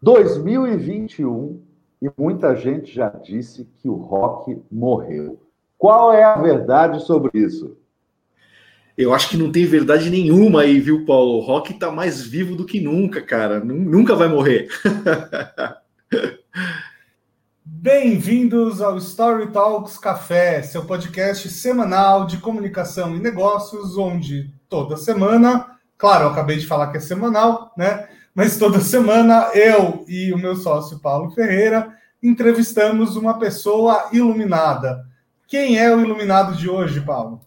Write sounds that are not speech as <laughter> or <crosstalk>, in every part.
2021 e muita gente já disse que o rock morreu. Qual é a verdade sobre isso? Eu acho que não tem verdade nenhuma aí, viu, Paulo? O rock está mais vivo do que nunca, cara. Nunca vai morrer. <laughs> Bem-vindos ao Story Talks Café, seu podcast semanal de comunicação e negócios, onde toda semana, claro, eu acabei de falar que é semanal, né? Mas toda semana eu e o meu sócio Paulo Ferreira entrevistamos uma pessoa iluminada. Quem é o iluminado de hoje, Paulo?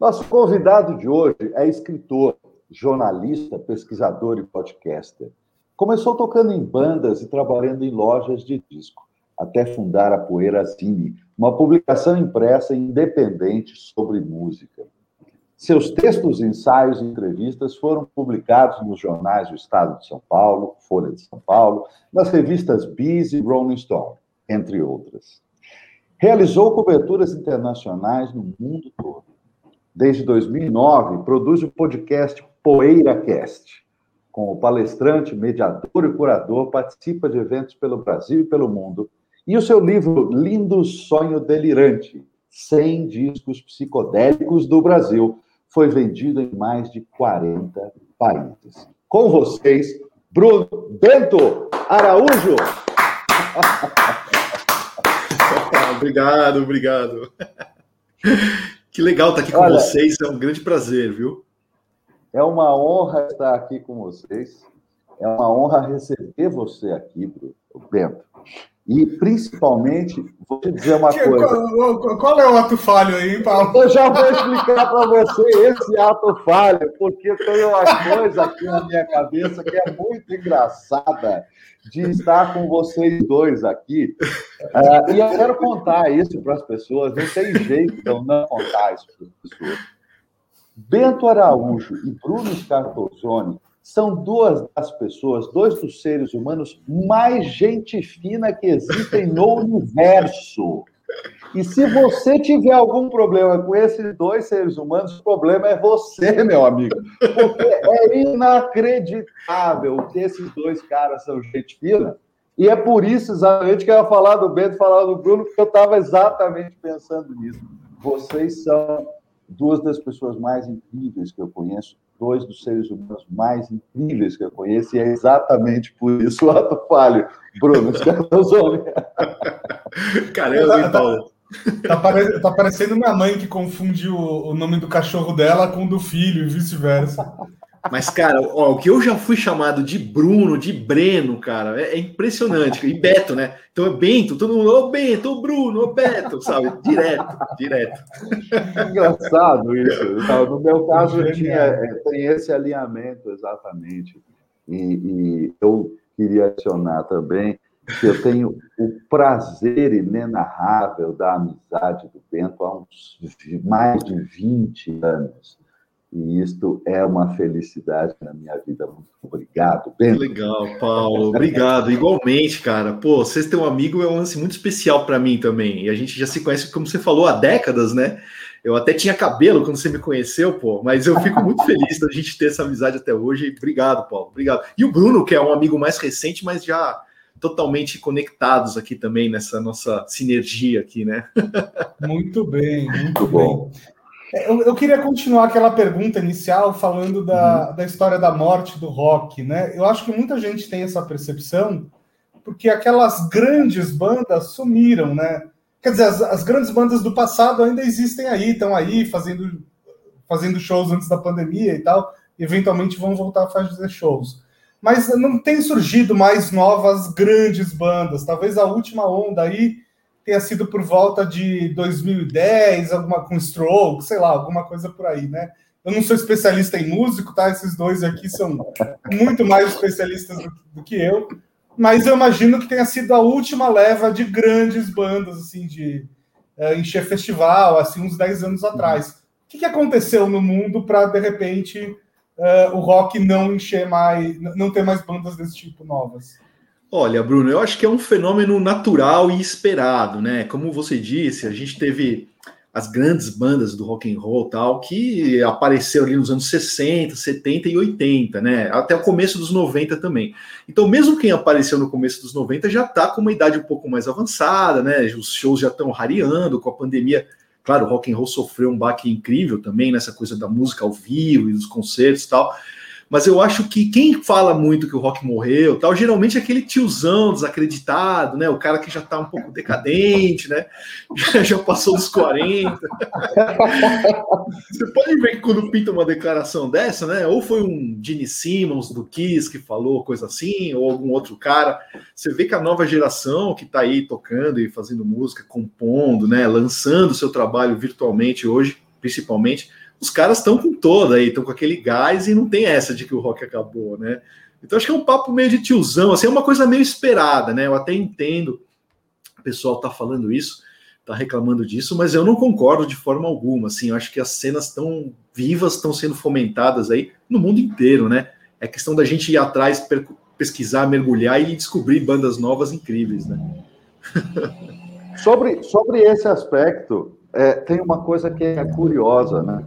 Nosso convidado de hoje é escritor, jornalista, pesquisador e podcaster. Começou tocando em bandas e trabalhando em lojas de disco, até fundar a Poeira Zine, uma publicação impressa independente sobre música. Seus textos, ensaios e entrevistas foram publicados nos jornais do Estado de São Paulo, Folha de São Paulo, nas revistas Bis e Rolling Stone, entre outras. Realizou coberturas internacionais no mundo todo. Desde 2009, produz o podcast PoeiraCast. Com o palestrante, mediador e curador, participa de eventos pelo Brasil e pelo mundo. E o seu livro Lindo Sonho Delirante, 100 discos psicodélicos do Brasil, foi vendido em mais de 40 países. Com vocês, Bruno Bento Araújo. <laughs> obrigado, obrigado. Que legal estar aqui com Olha, vocês, é um grande prazer, viu? É uma honra estar aqui com vocês. É uma honra receber você aqui, Bento. E, principalmente, vou te dizer uma que, coisa. Qual, qual, é o ato falho aí, Paulo? Eu já vou explicar para você esse ato falho, porque tem uma coisa aqui na minha cabeça que é muito engraçada de estar com vocês dois aqui. Uh, e eu quero contar isso para as pessoas, não tem jeito de eu não contar isso para as pessoas. Bento Araújo e Bruno Scartozzoni são duas das pessoas, dois dos seres humanos mais gente fina que existem no <laughs> universo. E se você tiver algum problema com esses dois seres humanos, o problema é você, meu amigo. Porque é inacreditável que esses dois caras são gente fina. E é por isso exatamente que eu ia falar do Bento, falar do Bruno, porque eu estava exatamente pensando nisso. Vocês são duas das pessoas mais incríveis que eu conheço, dois dos seres humanos mais incríveis que eu conheço, e é exatamente por isso o ato falho, Bruno Scartozoni. Caramba, hein, Paulo? Tá, pare... tá parecendo minha mãe que confunde o, o nome do cachorro dela com o do filho e vice-versa. Mas, cara, ó, o que eu já fui chamado de Bruno, de Breno, cara, é, é impressionante. E Beto, né? Então é Bento, todo mundo, ô Bento, ô Bruno, ô Beto, sabe? Direto, direto. Engraçado isso. No meu caso, eu tinha, é, tem esse alinhamento exatamente. E, e eu queria adicionar também que eu tenho o prazer inenarrável da amizade do Bento há uns mais de 20 anos. E isto é uma felicidade na minha vida. Muito obrigado, Bento. Legal, Paulo. Obrigado. Igualmente, cara. Pô, vocês têm um amigo é um lance muito especial para mim também. E a gente já se conhece, como você falou, há décadas, né? Eu até tinha cabelo quando você me conheceu, pô, mas eu fico muito <laughs> feliz da gente ter essa amizade até hoje. Obrigado, Paulo. Obrigado. E o Bruno, que é um amigo mais recente, mas já totalmente conectados aqui também nessa nossa sinergia aqui, né? <laughs> Muito bem, muito, muito bom. É, eu, eu, queria continuar aquela pergunta inicial falando da, uhum. da história da morte do rock, né? Eu acho que muita gente tem essa percepção porque aquelas grandes bandas sumiram, né? Quer dizer, as, as grandes bandas do passado ainda existem aí, estão aí fazendo, fazendo shows antes da pandemia e tal, eventualmente vão voltar a fazer shows. Mas não tem surgido mais novas grandes bandas. Talvez a última onda aí tenha sido por volta de 2010, alguma com Stroke, sei lá, alguma coisa por aí, né? Eu não sou especialista em músico, tá? Esses dois aqui são muito mais especialistas do, do que eu, mas eu imagino que tenha sido a última leva de grandes bandas, assim, de uh, encher festival, assim, uns 10 anos atrás. O que, que aconteceu no mundo para, de repente, uh, o rock não encher mais, não ter mais bandas desse tipo novas? Olha, Bruno, eu acho que é um fenômeno natural e esperado, né? Como você disse, a gente teve as grandes bandas do rock and roll tal, que apareceram ali nos anos 60, 70 e 80, né? Até o começo dos 90 também. Então, mesmo quem apareceu no começo dos 90 já está com uma idade um pouco mais avançada, né? Os shows já estão rareando com a pandemia. Claro, o rock and roll sofreu um baque incrível também nessa coisa da música ao vivo e dos concertos e tal mas eu acho que quem fala muito que o rock morreu, tal, geralmente é aquele tiozão desacreditado, né? O cara que já tá um pouco decadente, né? <laughs> Já, passou dos 40. Você pode ver que quando pinta uma declaração dessa, né? Ou foi um Gene Simmons do Kiss que falou coisa assim, ou algum outro cara. Você vê que a nova geração que tá aí tocando e fazendo música, compondo, né? Lançando seu trabalho virtualmente hoje, principalmente os caras estão com toda aí, estão com aquele gás e não tem essa de que o rock acabou, né? Então acho que é um papo meio de tiozão, assim, é uma coisa meio esperada, né? Eu até entendo o pessoal tá falando isso, tá reclamando disso, mas eu não concordo de forma alguma, assim, eu acho que as cenas estão vivas, estão sendo fomentadas aí no mundo inteiro, né? É questão da gente ir atrás, pesquisar, mergulhar e descobrir bandas novas incríveis, né? <laughs> sobre, sobre esse aspecto, é, tem uma coisa que é curiosa, né?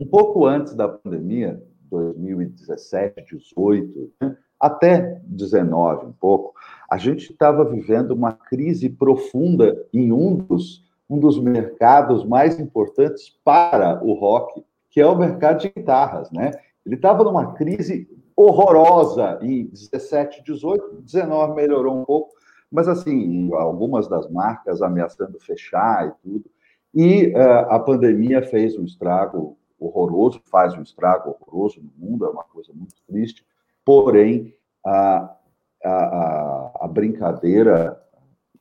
Um pouco antes da pandemia, 2017, 18, né, até 19, um pouco, a gente estava vivendo uma crise profunda em um dos, um dos mercados mais importantes para o rock, que é o mercado de guitarras, né? Ele estava numa crise horrorosa em 17, 18, 19 melhorou um pouco, mas assim, algumas das marcas ameaçando fechar e tudo. E uh, a pandemia fez um estrago horroroso, faz um estrago horroroso no mundo, é uma coisa muito triste, porém, a, a, a brincadeira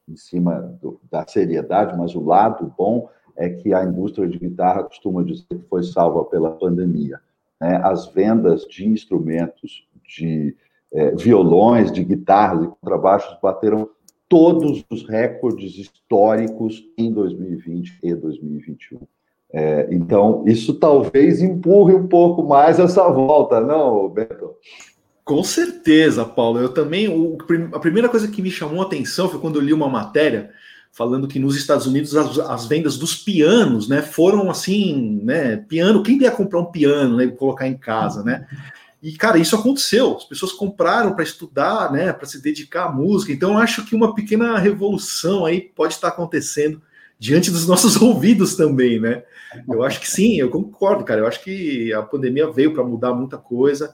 em cima do, da seriedade, mas o lado bom é que a indústria de guitarra costuma dizer que foi salva pela pandemia. Né? As vendas de instrumentos, de é, violões, de guitarras e contrabaixos bateram todos os recordes históricos em 2020 e 2021. É, então, isso talvez empurre um pouco mais essa volta, não, Beto? Com certeza, Paulo. Eu também. O, a primeira coisa que me chamou a atenção foi quando eu li uma matéria falando que nos Estados Unidos as, as vendas dos pianos, né, foram assim, né, piano. Quem ia comprar um piano, né, colocar em casa, né? E cara, isso aconteceu. As pessoas compraram para estudar, né, para se dedicar à música. Então, eu acho que uma pequena revolução aí pode estar acontecendo diante dos nossos <laughs> ouvidos também, né? Eu acho que <laughs> sim, eu concordo, cara. Eu acho que a pandemia veio para mudar muita coisa,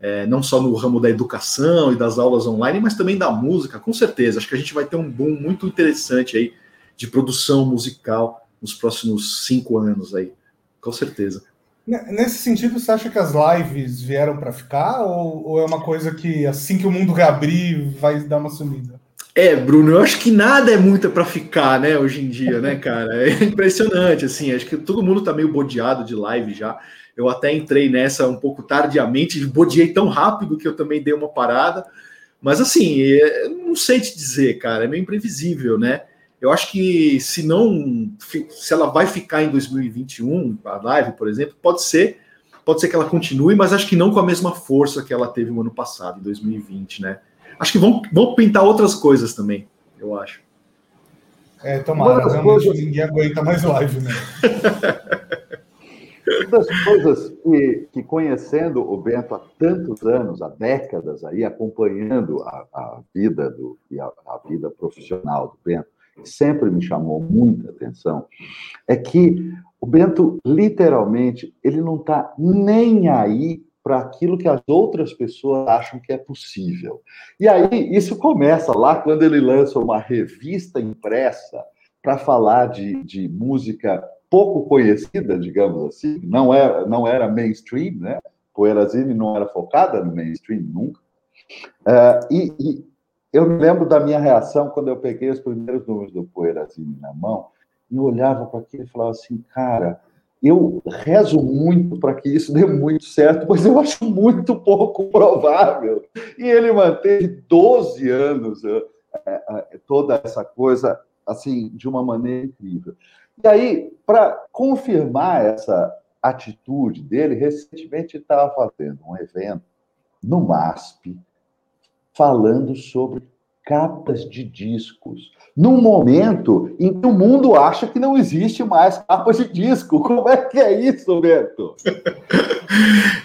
é, não só no ramo da educação e das aulas online, mas também da música, com certeza. Acho que a gente vai ter um boom muito interessante aí de produção musical nos próximos cinco anos aí, com certeza. Nesse sentido, você acha que as lives vieram para ficar ou, ou é uma coisa que assim que o mundo reabrir vai dar uma sumida? É, Bruno, eu acho que nada é muito para ficar, né, hoje em dia, né, cara? É impressionante, assim, acho que todo mundo tá meio bodeado de live já. Eu até entrei nessa um pouco tardiamente, bodeei tão rápido que eu também dei uma parada. Mas, assim, é, não sei te dizer, cara, é meio imprevisível, né? Eu acho que se não, se ela vai ficar em 2021, a live, por exemplo, pode ser, pode ser que ela continue, mas acho que não com a mesma força que ela teve no ano passado, em 2020, né? Acho que vão, vão pintar outras coisas também, eu acho. É, tomara, realmente coisas... ninguém aguenta mais live, né? <laughs> Uma das coisas que, que, conhecendo o Bento há tantos anos, há décadas aí, acompanhando a, a vida do, e a, a, vida profissional do Bento, sempre me chamou muita atenção, é que o Bento, literalmente, ele não está nem aí para aquilo que as outras pessoas acham que é possível. E aí, isso começa lá quando ele lança uma revista impressa para falar de, de música pouco conhecida, digamos assim, não era, não era mainstream, né? Poeirazine não era focada no mainstream nunca. Uh, e, e, eu me lembro da minha reação quando eu peguei os primeiros números do Poeirazine na mão e olhava para aquilo e falava assim, cara, eu rezo muito para que isso dê muito certo, mas eu acho muito pouco provável. E ele manteve 12 anos é, é, toda essa coisa assim de uma maneira incrível. E aí, para confirmar essa atitude dele, recentemente estava fazendo um evento no MASP falando sobre capas de discos. Num momento em que o mundo acha que não existe mais capas de disco. Como é que é isso, Beto? <laughs>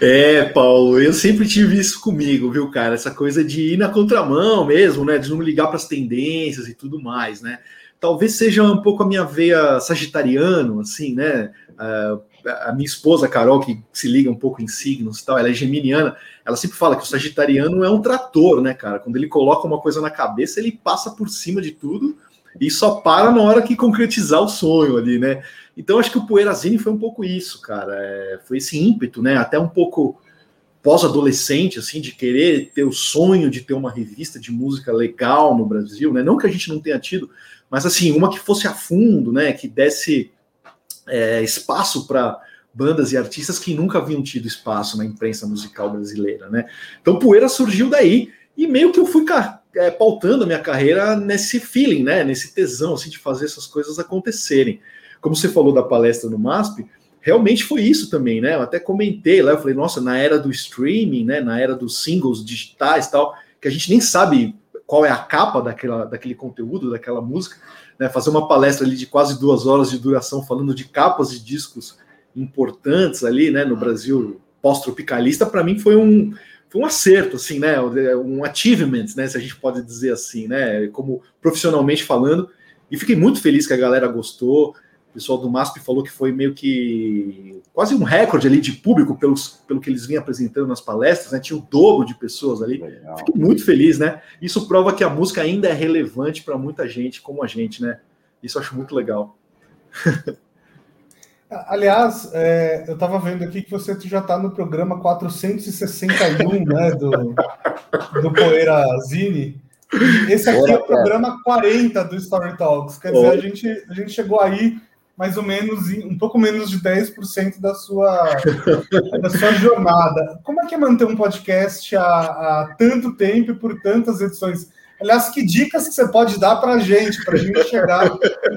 É, Paulo, eu sempre tive isso comigo, viu, cara? Essa coisa de ir na contramão mesmo, né? De não ligar para as tendências e tudo mais, né? Talvez seja um pouco a minha veia sagitariano, assim, né? Uh, a minha esposa, Carol, que se liga um pouco em signos e tal, ela é geminiana, ela sempre fala que o sagitariano é um trator, né, cara? Quando ele coloca uma coisa na cabeça, ele passa por cima de tudo e só para na hora que concretizar o sonho ali, né? Então acho que o Poeirazine foi um pouco isso, cara. É, foi esse ímpeto, né? Até um pouco pós-adolescente, assim, de querer ter o sonho de ter uma revista de música legal no Brasil, né? Não que a gente não tenha tido, mas assim, uma que fosse a fundo, né? Que desse é, espaço para bandas e artistas que nunca haviam tido espaço na imprensa musical brasileira, né? Então Poeira surgiu daí e meio que eu fui é, pautando a minha carreira nesse feeling, né? Nesse tesão assim de fazer essas coisas acontecerem. Como você falou da palestra no MASP, realmente foi isso também, né? Eu até comentei lá, eu falei, nossa, na era do streaming, né? Na era dos singles digitais, tal, que a gente nem sabe qual é a capa daquela, daquele conteúdo, daquela música né, fazer uma palestra ali de quase duas horas de duração falando de capas de discos importantes ali, né, no Brasil pós-tropicalista, para mim foi um, foi um acerto, assim, né, um achievement, né, se a gente pode dizer assim, né, como profissionalmente falando, e fiquei muito feliz que a galera gostou, o pessoal do MASP falou que foi meio que quase um recorde ali de público pelos, pelo que eles vinham apresentando nas palestras, né? Tinha o dobro de pessoas ali. Legal. Fiquei muito feliz, né? Isso prova que a música ainda é relevante para muita gente como a gente, né? Isso eu acho muito legal. <laughs> Aliás, é, eu estava vendo aqui que você já está no programa 461, né, do, do Poeira Zine. Esse aqui é o programa 40 do Story Talks. Quer dizer, a gente, a gente chegou aí mais ou menos, um pouco menos de 10% da sua, da sua jornada. Como é que é manter um podcast há, há tanto tempo e por tantas edições? Aliás, que dicas que você pode dar para a gente, para a gente chegar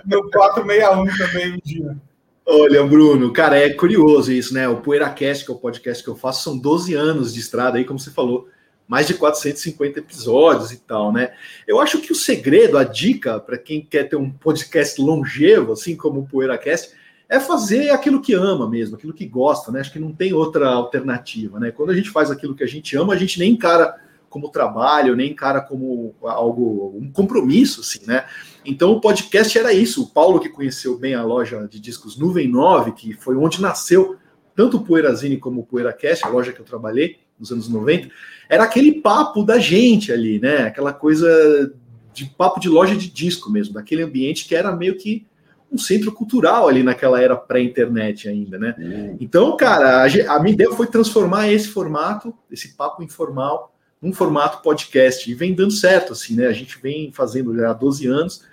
no 461 também um dia? Olha, Bruno, cara, é curioso isso, né? O PoeiraCast, que é o podcast que eu faço, são 12 anos de estrada aí, como você falou mais de 450 episódios e tal, né? Eu acho que o segredo, a dica para quem quer ter um podcast longevo, assim como o PoeiraCast, é fazer aquilo que ama mesmo, aquilo que gosta, né? Acho que não tem outra alternativa, né? Quando a gente faz aquilo que a gente ama, a gente nem encara como trabalho, nem encara como algo, um compromisso, assim, né? Então o podcast era isso. O Paulo, que conheceu bem a loja de discos Nuvem 9, que foi onde nasceu tanto o Poeirazine como o PoeiraCast, a loja que eu trabalhei nos anos 90, era aquele papo da gente ali, né? Aquela coisa de papo de loja de disco mesmo, daquele ambiente que era meio que um centro cultural ali naquela era pré-internet ainda, né? Uhum. Então, cara, a, a, minha ideia foi transformar esse formato, esse papo informal, num formato podcast e vem dando certo, assim, né? A gente vem fazendo já há 12 anos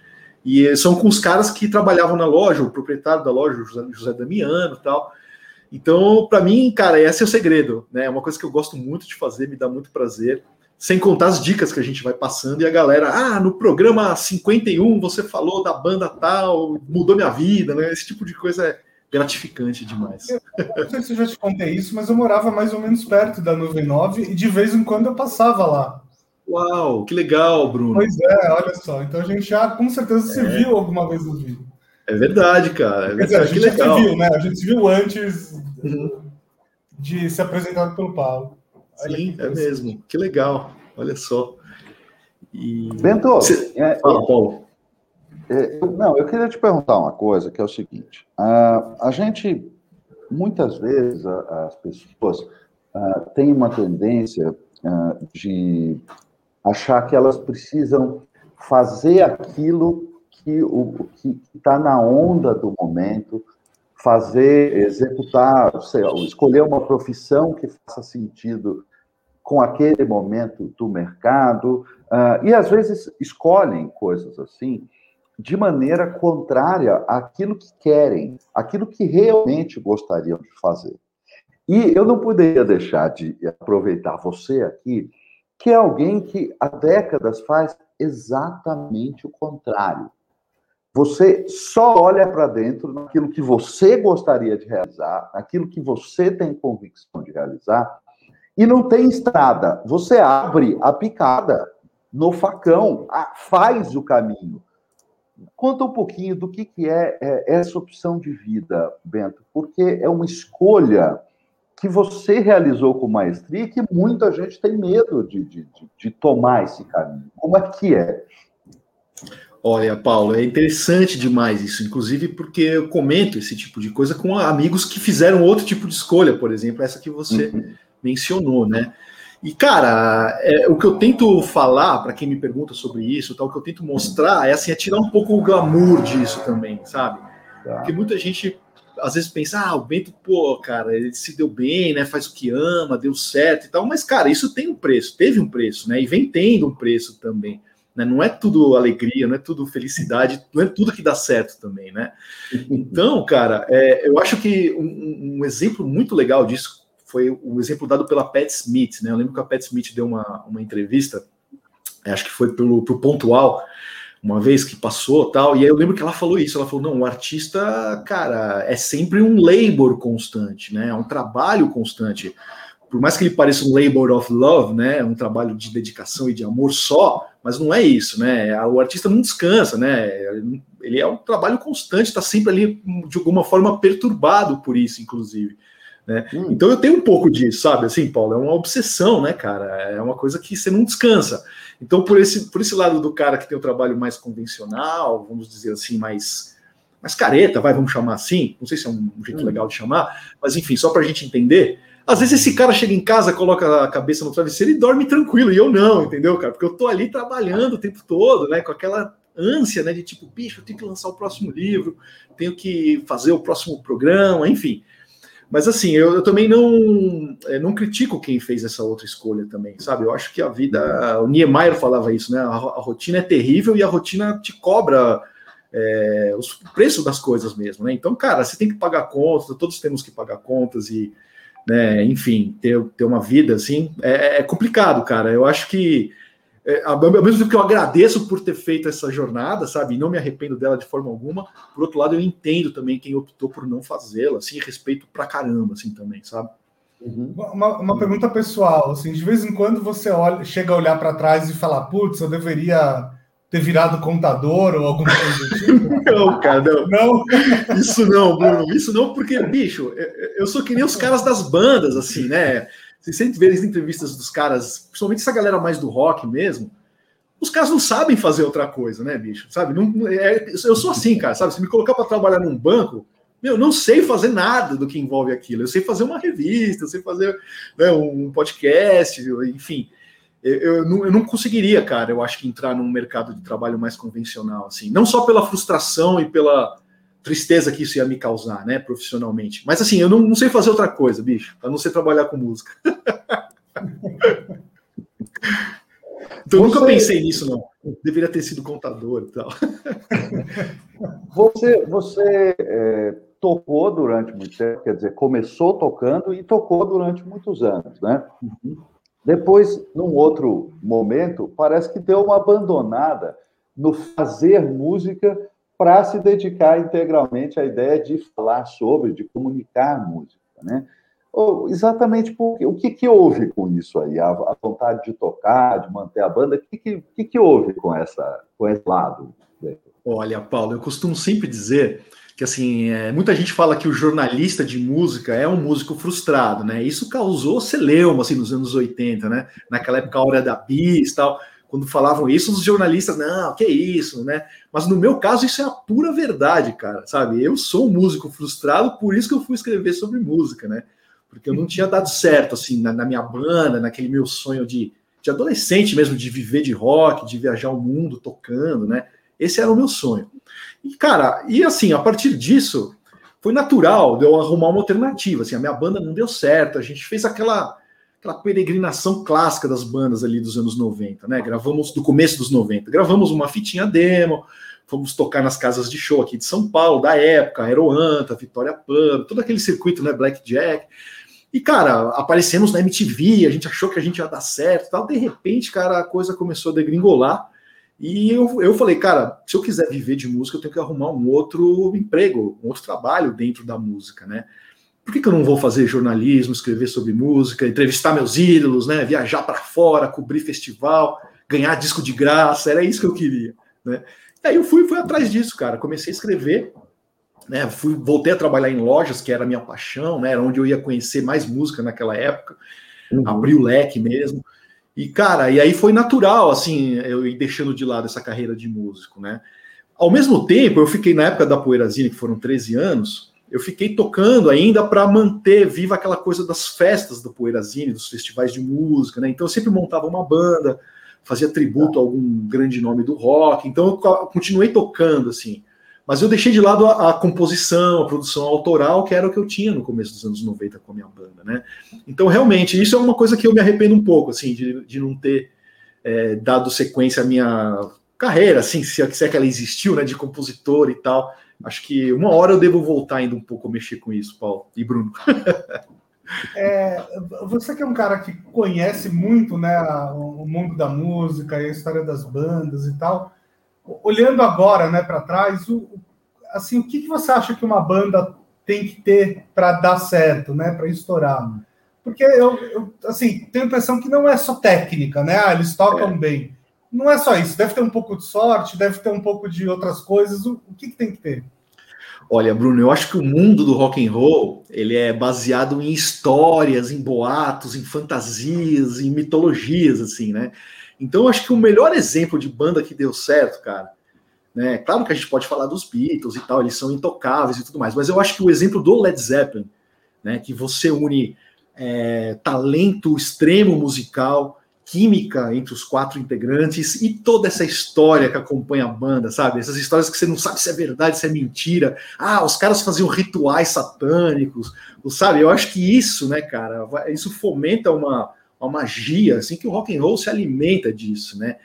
e são com os caras que trabalhavam na loja, o proprietário da loja, o José, José Damiano e tal. Então, para mim, cara, esse é o segredo, né? É uma coisa que eu gosto muito de fazer, me dá muito prazer. Sem contar as dicas que a gente vai passando e a galera, ah, no programa 51 você falou da banda tal, mudou minha vida, né? Esse tipo de coisa é gratificante demais. Eu, não sei se eu já te contei isso, mas eu morava mais ou menos perto da Nuvem 9 e de vez em quando eu passava lá. Uau, que legal, Bruno. Pois é, olha só. Então a gente já com certeza se é. viu alguma vez no vídeo. É verdade, cara. É verdade. Dizer, a gente legal. se viu, né? A gente se viu antes uhum. de ser apresentado pelo Paulo. Olha Sim, é mesmo. Que legal. Olha só. E... Bento, Você... é, Fala, Paulo. É, não, eu queria te perguntar uma coisa, que é o seguinte. Uh, a gente, muitas vezes, as pessoas uh, têm uma tendência uh, de achar que elas precisam fazer aquilo que o que está na onda do momento, fazer, executar, sei lá, escolher uma profissão que faça sentido com aquele momento do mercado, uh, e às vezes escolhem coisas assim de maneira contrária àquilo que querem, aquilo que realmente gostariam de fazer. E eu não poderia deixar de aproveitar você aqui, que é alguém que há décadas faz exatamente o contrário. Você só olha para dentro naquilo que você gostaria de realizar, naquilo que você tem convicção de realizar, e não tem estrada. Você abre a picada. no facão, faz o caminho. Conta um pouquinho do que, que é, é essa opção de vida, Bento, porque é uma escolha que você realizou com maestria e que muita gente tem medo de, de, de, de tomar esse caminho. Como é que é? Olha, Paulo, é interessante demais isso, inclusive porque eu comento esse tipo de coisa com amigos que fizeram outro tipo de escolha, por exemplo, essa que você uhum. mencionou, né? E, cara, é, o que eu tento falar, para quem me pergunta sobre isso, tal, o que eu tento mostrar é assim, é tirar um pouco o glamour disso também, sabe? Tá. Porque muita gente às vezes pensa, ah, o Bento, pô, cara, ele se deu bem, né? Faz o que ama, deu certo e tal, mas, cara, isso tem um preço, teve um preço, né? E vem tendo um preço também. Né? Não é tudo alegria, não é tudo felicidade, não é tudo que dá certo também, né? Então, cara, é, eu acho que um, um, exemplo muito legal disso foi o exemplo dado pela Pat Smith, né? Eu lembro que a Pat Smith deu uma, uma entrevista, acho que foi pelo pro Pontual, uma vez que passou tal, e aí eu lembro que ela falou isso, ela falou, não, o artista, cara, é sempre um labor constante, né? É um trabalho constante por mais que ele pareça um labor of love, né, um trabalho de dedicação e de amor só, mas não é isso, né? O artista não descansa, né? Ele é um trabalho constante, está sempre ali de alguma forma perturbado por isso, inclusive. Né? Hum. Então eu tenho um pouco disso, sabe? Assim, Paulo, é uma obsessão, né, cara? É uma coisa que você não descansa. Então, por esse, por esse lado do cara que tem o um trabalho mais convencional, vamos dizer assim, mais, mais careta, vai, vamos chamar assim, não sei se é um jeito hum. legal de chamar, mas enfim, só para a gente entender, às vezes esse cara chega em casa, coloca a cabeça no travesseiro e dorme tranquilo, e eu não, entendeu, cara? Porque eu tô ali trabalhando o tempo todo, né? Com aquela ânsia, né? De tipo, bicho, eu tenho que lançar o próximo livro, tenho que fazer o próximo programa, enfim. Mas assim, eu, eu também não, é, não critico quem fez essa outra escolha também, sabe? Eu acho que a vida. O Niemeyer falava isso, né? A, a rotina é terrível e a rotina te cobra é, o preço das coisas mesmo, né? Então, cara, você tem que pagar contas, todos temos que pagar contas e né? Enfim, ter, ter uma vida assim é, é complicado, cara. Eu acho que é, ao mesmo tempo que eu agradeço por ter feito essa jornada, sabe, e não me arrependo dela de forma alguma, por outro lado, eu entendo também quem optou por não fazê-la, assim, respeito pra caramba, assim, também, sabe? Uhum. Uma, uma pergunta pessoal, assim, de vez em quando você olha, chega a olhar para trás e falar, putz, eu deveria ter virado contador ou alguma coisa do tipo? <laughs> não, cara, não. não. Isso não, Bruno. Isso não, porque, bicho, eu sou que nem os caras das bandas, assim, né? Você sempre vê as entrevistas dos caras, principalmente essa galera mais do rock mesmo, os caras não sabem fazer outra coisa, né, bicho? Sabe? Não, é, eu sou assim, cara, sabe? Se me colocar para trabalhar num banco, meu, não sei fazer nada do que envolve aquilo. Eu sei fazer uma revista, eu sei fazer né, um podcast, enfim eu, eu, não, eu não conseguiria, cara, eu acho que entrar num mercado de trabalho mais convencional, assim, não só pela frustração e pela tristeza que isso ia me causar, né, profissionalmente, mas assim, eu não, não sei fazer outra coisa, bicho, a não ser trabalhar com música. <laughs> então, você... nunca pensei nisso, não. Deveria ter sido contador e tal. <laughs> você, você é, tocou durante muito tempo, quer dizer, começou tocando e tocou durante muitos anos, né? Uhum. Depois, num outro momento, parece que deu uma abandonada no fazer música para se dedicar integralmente à ideia de falar sobre, de comunicar música, né? exatamente porque o que, que houve com isso aí? A, a vontade de tocar, de manter a banda, o que, que, que, que houve com, essa, com esse lado? Olha, Paulo, eu costumo sempre dizer que assim, é, muita gente fala que o jornalista de música é um músico frustrado, né? Isso causou celeuma assim nos anos 80, né? Naquela época a hora da bis tal, quando falavam isso, os jornalistas, não, que isso, né? Mas no meu caso isso é a pura verdade, cara, sabe? Eu sou um músico frustrado, por isso que eu fui escrever sobre música, né? Porque eu não tinha dado certo assim na, na minha banda, naquele meu sonho de, de adolescente mesmo de viver de rock, de viajar o mundo tocando, né? Esse era o meu sonho. E, cara, e assim, a partir disso, foi natural de eu arrumar uma alternativa. Assim, a minha banda não deu certo, a gente fez aquela, aquela peregrinação clássica das bandas ali dos anos 90, né? Gravamos do começo dos 90, gravamos uma fitinha demo, fomos tocar nas casas de show aqui de São Paulo, da época, Aeroanta, Vitória Pub, todo aquele circuito, né? Blackjack. E, cara, aparecemos na MTV, a gente achou que a gente ia dar certo tal. De repente, cara, a coisa começou a degringolar. E eu, eu falei, cara, se eu quiser viver de música, eu tenho que arrumar um outro emprego, um outro trabalho dentro da música, né? Por que, que eu não vou fazer jornalismo, escrever sobre música, entrevistar meus ídolos, né? Viajar para fora, cobrir festival. ganhar disco de graça, era isso que eu queria, né? E aí eu fui, fui atrás disso, cara. Comecei a escrever, né? Fui, voltei a trabalhar em lojas, que era a minha paixão, né? Era onde eu ia conhecer mais música naquela época, uhum. abri o leque mesmo. E, cara, e aí foi natural, assim, eu ir deixando de lado essa carreira de músico, né? Ao mesmo tempo, eu fiquei na época da Poeirazine, que foram 13 anos, eu fiquei tocando ainda para manter viva aquela coisa das festas do Poeirazine, dos festivais de música, né? Então eu sempre montava uma banda, fazia tributo a algum grande nome do rock, então eu continuei tocando, assim. Mas eu deixei de lado a, a, composição, a produção autoral, que era o que eu tinha no começo dos anos 90 com a minha banda, né? Então, realmente, isso é uma coisa que eu me arrependo um pouco, assim, de, de não ter é, dado sequência à minha carreira, assim, se, se é que ela existiu, né, de compositor e tal. Acho que uma hora eu devo voltar ainda um pouco a mexer com isso, Paulo e Bruno. <laughs> É, você que é um cara que conhece muito né, o mundo da música e a história das bandas e tal, olhando agora né, para trás, o, assim, o que, que você acha que uma banda tem que ter para dar certo, né, para estourar? Porque eu, eu, assim, tenho a impressão que não é só técnica, né? Ah, eles tocam é. bem não é só isso, deve ter um pouco de sorte, deve ter um pouco de outras coisas. O, o que, que, tem que ter? Olha, Bruno, eu acho que o mundo do rock and roll ele é baseado em histórias, em boatos, em fantasias, em mitologias, assim, né? Então, acho que o melhor exemplo de banda que deu certo, cara, né? Claro que a gente pode falar dos Beatles e tal, eles são intocáveis e tudo mais, mas eu acho que o exemplo do Led Zeppelin, né? Que você une é, talento extremo musical química entre os quatro integrantes e toda essa história que acompanha a banda, sabe? Essas histórias que você não sabe se é verdade, se é mentira. Ah, os caras faziam rituais satânicos, sabe? Eu acho que isso, né, cara, isso fomenta uma, uma magia, assim, que o rock and roll se alimenta disso, né?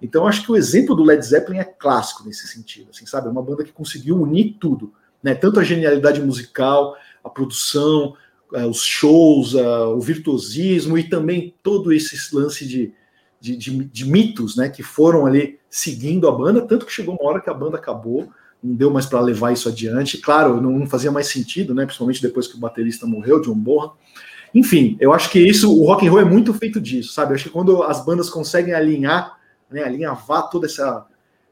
Então, acho que o exemplo do Led Zeppelin é clássico nesse sentido, assim, sabe? É uma banda que conseguiu unir tudo, né? Tanto a genialidade musical, a produção, é, os shows, o virtuosismo e também todo esse lance de, de, de, de, mitos né, que foram ali seguindo a banda, tanto que chegou uma hora que a banda acabou, não deu mais para levar isso adiante. Claro, não, não, fazia mais sentido, né, principalmente depois que o baterista morreu, John Bonham. Enfim, eu acho que isso, o rock and roll é muito feito disso, sabe? Eu acho que quando as bandas conseguem alinhar, né, alinhavar toda essa,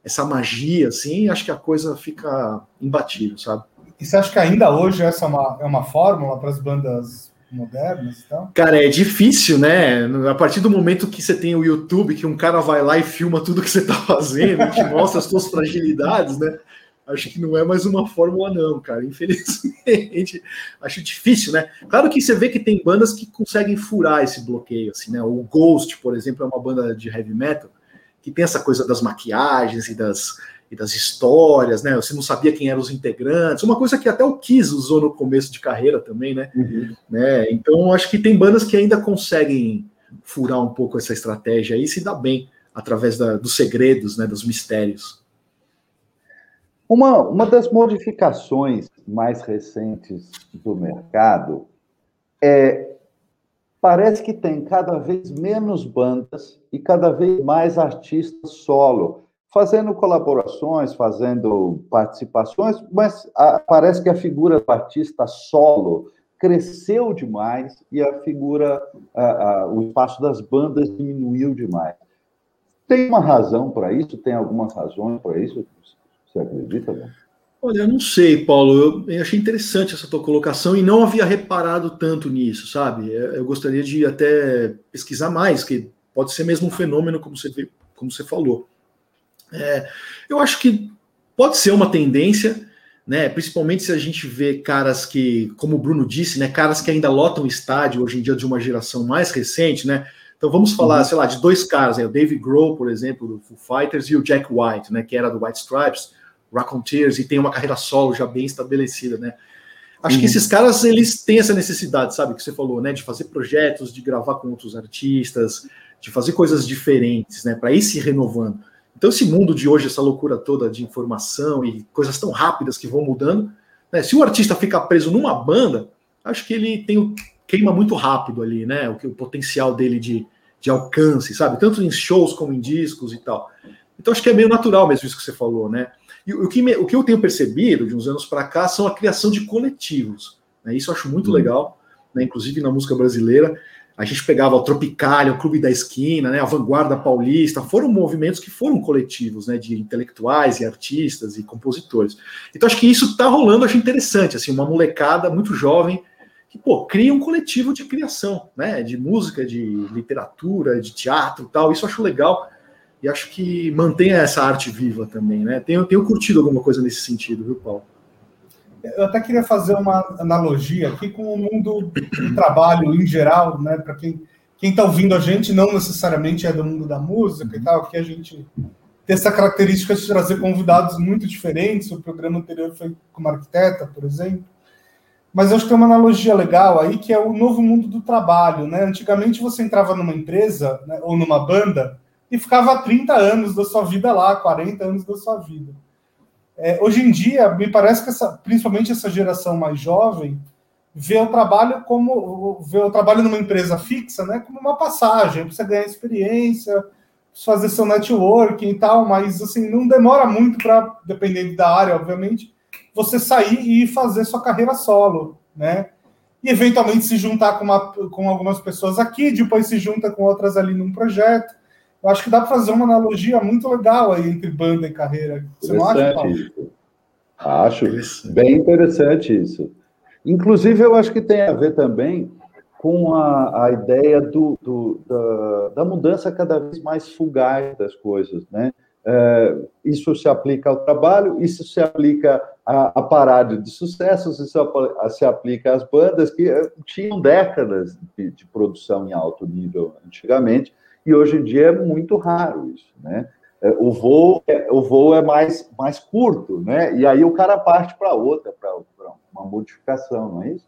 essa magia, assim, acho que a coisa fica imbatível, sabe? E você acha que ainda hoje essa é uma, é uma fórmula para as bandas modernas então? Cara, é difícil, né? A partir do momento que você tem o YouTube, que um cara vai lá e filma tudo que você está fazendo, te mostra as suas fragilidades, né? Acho que não é mais uma fórmula, não, cara. Infelizmente, <laughs> acho difícil, né? Claro que você vê que tem bandas que conseguem furar esse bloqueio, assim, né? O Ghost, por exemplo, é uma banda de heavy metal que tem essa coisa das maquiagens e das, e das histórias, né? Você não sabia quem eram os integrantes, uma coisa que até o Kiss usou no começo de carreira também, né? Uhum. né? Então acho que tem bandas que ainda conseguem furar um pouco essa estratégia e se dá bem através da, dos segredos, né? Dos mistérios. Uma, uma das modificações mais recentes do mercado é parece que tem cada vez menos bandas e cada vez mais artistas solo fazendo colaborações, fazendo participações, mas a, parece que a figura do artista solo cresceu demais e a figura, a, a, o espaço das bandas diminuiu demais. Tem uma razão para isso? Tem algumas razões para isso? Você acredita? Né? Olha, eu não sei, Paulo. Eu, achei interessante essa tua colocação e não havia reparado tanto nisso, sabe? Eu gostaria de até pesquisar mais, que pode ser mesmo um fenômeno, como você, como você falou. É, eu acho que pode ser uma tendência, né? Principalmente se a gente vê caras que, como o Bruno disse, né? Caras que ainda lotam estádio hoje em dia de uma geração mais recente, né? Então vamos falar, uhum. sei lá, de dois caras, né? o Dave Grohl, por exemplo, do Foo Fighters, e o Jack White, né? Que era do White Stripes, Raconteurs, e tem uma carreira solo já bem estabelecida, né? Acho uhum. que esses caras, eles têm essa necessidade, sabe, que você falou, né? De fazer projetos, de gravar com outros artistas, de fazer coisas diferentes, né? Para ir se renovando. Então, esse mundo de hoje, essa loucura toda de informação e coisas tão rápidas que vão mudando, né? se o artista ficar preso numa banda, acho que ele tem o, queima muito rápido ali, né? O, o potencial dele de, de alcance, sabe? Tanto em shows como em discos e tal. Então, acho que é meio natural mesmo isso que você falou, né? E o que, me, o que eu tenho percebido de uns anos para cá são a criação de coletivos. Né? Isso eu acho muito uhum. legal, né? inclusive na música brasileira a gente pegava o Tropicália, o Clube da Esquina, né, a Vanguarda Paulista, foram movimentos que foram coletivos, né, de intelectuais e artistas e compositores. Então acho que isso está rolando, acho interessante, assim, uma molecada muito jovem que, pô, cria um coletivo de criação, né, de música, de literatura, de teatro tal, isso eu acho legal e acho que mantém essa arte viva também, né, tenho, tenho curtido alguma coisa nesse sentido, viu, Paulo? Eu até queria fazer uma analogia aqui com o mundo do trabalho em geral, né? Para quem quem está ouvindo a gente não necessariamente é do mundo da música e tal, aqui a gente tem essa característica de trazer convidados muito diferentes. O programa anterior foi com uma arquiteta, por exemplo. Mas eu acho que tem uma analogia legal aí, que é o novo mundo do trabalho. Né? Antigamente você entrava numa empresa né, ou numa banda e ficava 30 anos da sua vida lá, 40 anos da sua vida. É, hoje em dia, me parece que essa, principalmente essa geração mais jovem vê o trabalho como vê o trabalho numa empresa fixa, né, como uma passagem, você ganhar experiência, fazer seu networking e tal, mas assim não demora muito para, dependendo da área, obviamente, você sair e fazer sua carreira solo, né? E eventualmente se juntar com, uma, com algumas pessoas aqui, depois se junta com outras ali num projeto. Eu acho que dá para fazer uma analogia muito legal aí entre banda e carreira. Você não acha, Paulo? Isso. Acho bem interessante isso. Inclusive, eu acho que tem a ver também com a, a ideia do, do da, da, mudança cada vez mais fugaz das coisas, né? É, isso se aplica ao trabalho, isso se aplica à, à parada de sucessos, isso se aplica às bandas que eh, tinham décadas de, de produção em alto nível antigamente, e hoje em dia é muito raro isso, né? É, o voo, é, o voo é mais, mais curto, né? E aí o cara parte para outra, para uma modificação, não é isso?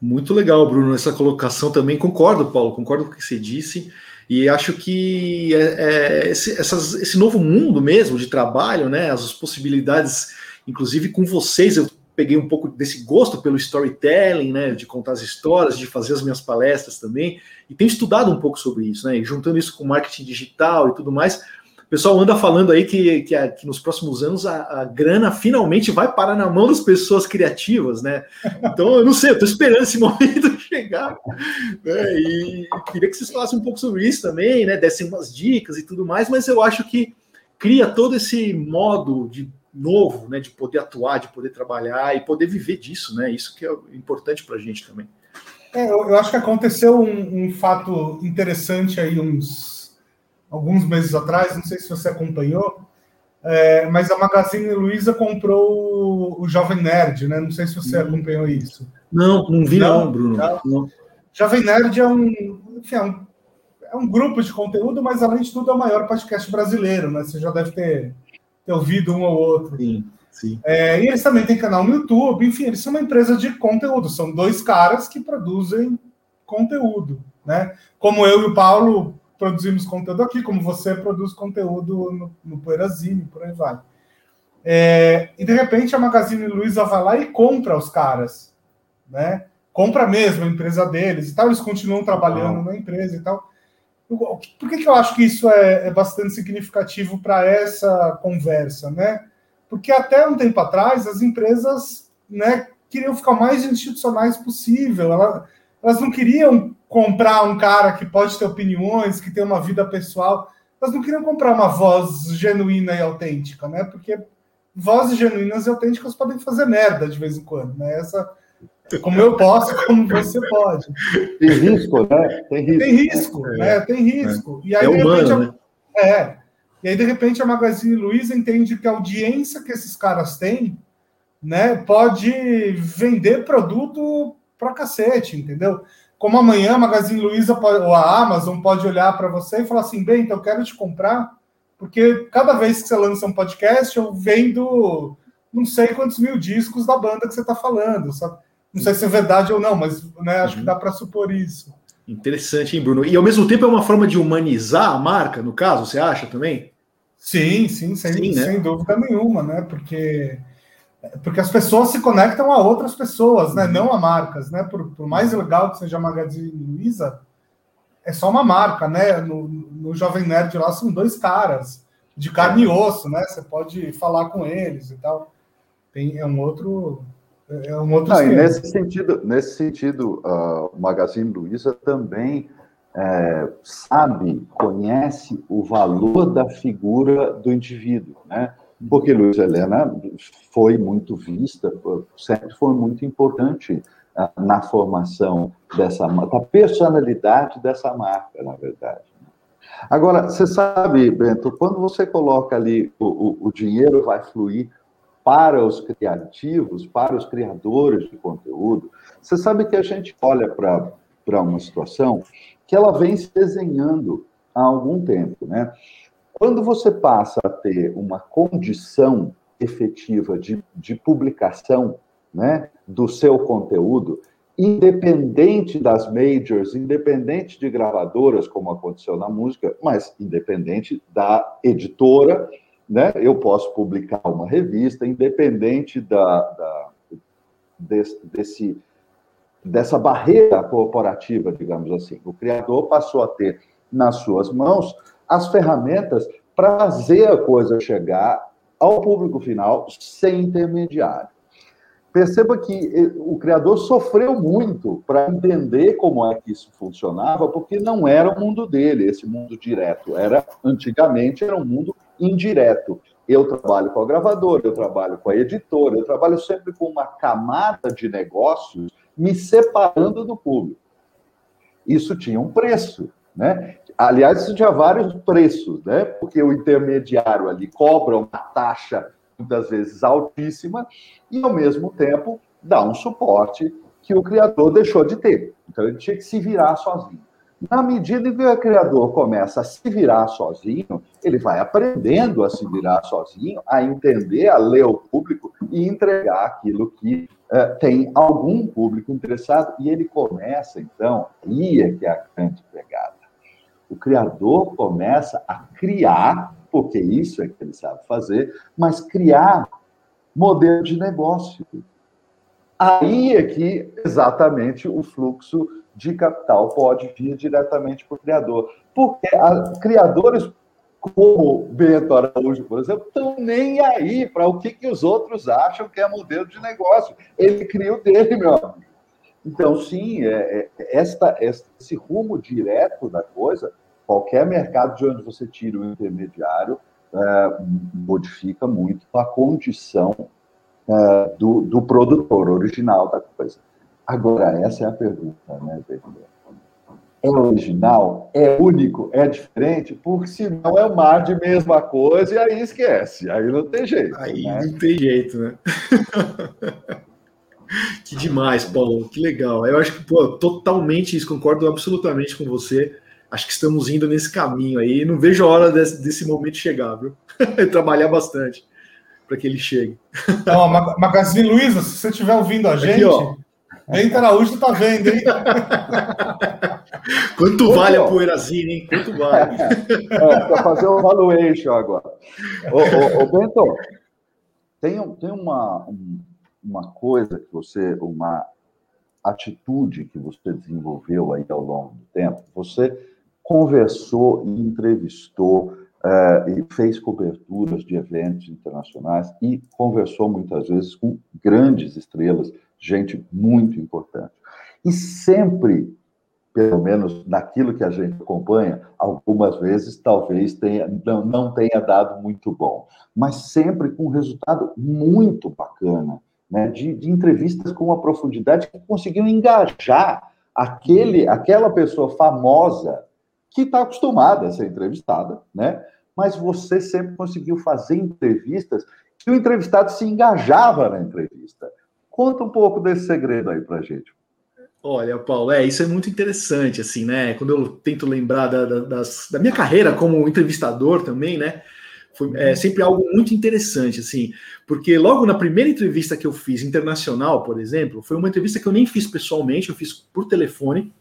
Muito legal, Bruno, essa colocação também. Concordo, Paulo, concordo com o que você disse. E acho que é, é, esse, essas, esse novo mundo mesmo de trabalho, né? As possibilidades, inclusive com vocês, eu peguei um pouco desse gosto pelo storytelling, né, de contar as histórias, de fazer as minhas palestras também, e tenho estudado um pouco sobre isso, né, juntando isso com marketing digital e tudo mais, o pessoal anda falando aí que, que, a, que nos próximos anos a, a, grana finalmente vai parar na mão das pessoas criativas, né? Então, eu não sei, eu estou esperando esse <laughs> momento chegar. Né? E queria que vocês falassem um pouco sobre isso também, né? Dessem umas dicas e tudo mais, mas eu acho que cria todo esse modo de novo, né, de poder atuar, de poder trabalhar e poder viver disso, né? Isso que é importante para a gente também. É, eu, acho que aconteceu um, um, fato interessante aí uns alguns meses atrás, não sei se você acompanhou, é, mas a Magazine Luiza comprou o, o, Jovem Nerd, né? Não sei se você hum. acompanhou isso. Não, não vi não, não Bruno. Não. Jovem Nerd é um, enfim, é um, é um grupo de conteúdo, mas além de tudo é o maior podcast brasileiro, né? Você já deve ter ter ouvido um ou outro. Sim, sim. É, e eles também têm canal no YouTube, enfim, eles são uma empresa de conteúdo, são dois caras que produzem conteúdo, né? Como eu e o Paulo produzimos conteúdo aqui, como você produz conteúdo no, no Poeirazine, por aí vai. É, e de repente a Magazine Luiza vai lá e compra os caras, né? Compra mesmo a empresa deles e tal, eles continuam trabalhando na empresa e tal. Por que, que eu acho que isso é, é bastante significativo para essa conversa, né? Porque até um tempo atrás as empresas né, queriam ficar mais institucionais possível. Elas, elas não queriam comprar um cara que pode ter opiniões, que tem uma vida pessoal. Elas não queriam comprar uma voz genuína e autêntica, né? Porque vozes genuínas e autênticas podem fazer merda de vez em quando, né? Essa, como eu posso, como você pode. Tem risco, né? Tem risco. Tem risco, é. né? Tem risco. É. E aí, é de repente, humano, a... né? é. E aí, de repente, a Magazine Luiza entende que a audiência que esses caras têm, né, pode vender produto pra cacete, entendeu? Como amanhã a Magazine Luiza pode, ou a Amazon pode olhar para você e falar assim, bem, então eu quero te comprar, porque cada vez que você lança um podcast, eu vendo não sei quantos mil discos da banda que você está falando, sabe? Não sei se é verdade ou não, mas né, acho uhum. que dá para supor isso. Interessante, hein, Bruno? E ao mesmo tempo é uma forma de humanizar a marca, no caso, você acha também? Sim, sim, sem, sim, né? sem dúvida nenhuma, né? Porque, porque as pessoas se conectam a outras pessoas, né? Uhum. Não a marcas, né? Por, por, mais legal que seja a Magazine Luiza, é só uma marca, né? No, no Jovem Nerd lá são dois caras de carne e osso, né? Você pode falar com eles e tal. Tem, é um outro É um outro Não, nesse sentido, nesse sentido uh, o Magazine Luiza também é, sabe, conhece o valor da figura do indivíduo, né? Porque Luiz Helena foi muito vista, sempre foi muito importante uh, na formação dessa da personalidade dessa marca, na verdade. Agora, você sabe, Bento, quando você coloca ali o, o, o dinheiro vai fluir para os criativos, para os criadores de conteúdo, você sabe que a gente olha para uma situação que ela vem se desenhando há algum tempo, né? Quando você passa a ter uma condição efetiva de, de publicação né, do seu conteúdo, independente das majors, independente de gravadoras, como aconteceu na música, mas independente da editora né? Eu posso publicar uma revista, independente da, da desse, desse, dessa barreira corporativa, digamos assim. O criador passou a ter nas suas mãos as ferramentas para fazer a coisa chegar ao público final sem intermediário. Perceba que o criador sofreu muito para entender como é que isso funcionava, porque não era o mundo dele, esse mundo direto. Era antigamente era um mundo indireto. Eu trabalho com a gravadora, eu trabalho com a editora, eu trabalho sempre com uma camada de negócios me separando do público. Isso tinha um preço, né? Aliás, isso tinha vários preços, né? Porque o intermediário ali cobra uma taxa muitas vezes altíssima e ao mesmo tempo dá um suporte que o criador deixou de ter. Então ele tinha que se virar sozinho. Na medida em que o criador começa a se virar sozinho, ele vai aprendendo a se virar sozinho, a entender, a ler o público e entregar aquilo que uh, tem algum público interessado. E ele começa, então, aí é que é a grande pegada. O criador começa a criar, porque isso é que ele sabe fazer, mas criar modelo de negócio. Aí é que exatamente o fluxo de capital pode vir diretamente para o criador. Porque a, criadores como Bento Araújo, por exemplo, estão nem aí para o que, que os outros acham que é modelo de negócio. Ele cria o dele, meu amigo. Então, sim, é, é, esta, esse rumo direto da coisa, qualquer mercado de onde você tira o intermediário, é, modifica muito a condição é, do, do produtor original da coisa. Agora, essa é a pergunta, né, Pedro? É original? É único? É diferente? Porque senão é um mar de mesma coisa e aí esquece. Aí não tem jeito. Aí né? não tem jeito, né? <laughs> que demais, Paulo. Que legal. Eu acho que, pô, totalmente isso, concordo absolutamente com você. Acho que estamos indo nesse caminho aí. Não vejo a hora desse, desse momento chegar, viu? <laughs> Trabalhar bastante para que ele chegue. Então, Magazine Luiza, se você estiver ouvindo a gente. Aqui, Bento Araújo tá vendo, hein? <laughs> Quanto vale a poeirazinha, hein? Quanto vale? <laughs> É, para fazer o valuation agora. Ô, ô, ô Bento, tem, tem uma, uma coisa que você, uma atitude que você desenvolveu aí ao longo do tempo. Você conversou e entrevistou é, e fez coberturas de eventos internacionais e conversou muitas vezes com grandes estrelas gente muito importante. E sempre, pelo menos naquilo que a gente acompanha, algumas vezes talvez tenha, não, não tenha dado muito bom, mas sempre com um resultado muito bacana, né? de, de entrevistas com uma profundidade que conseguiu engajar aquele, aquela pessoa famosa que está acostumada a ser entrevistada, né? mas você sempre conseguiu fazer entrevistas que o entrevistado se engajava na entrevista. Conta um pouco desse segredo aí para gente. Olha, Paulo, é, isso é muito interessante, assim, né? Quando eu tento lembrar da, da, das, da minha carreira como entrevistador também, né? Foi é, sempre algo muito interessante, assim, porque logo na primeira entrevista que eu fiz internacional, por exemplo, foi uma entrevista que eu nem fiz pessoalmente, eu fiz por telefone,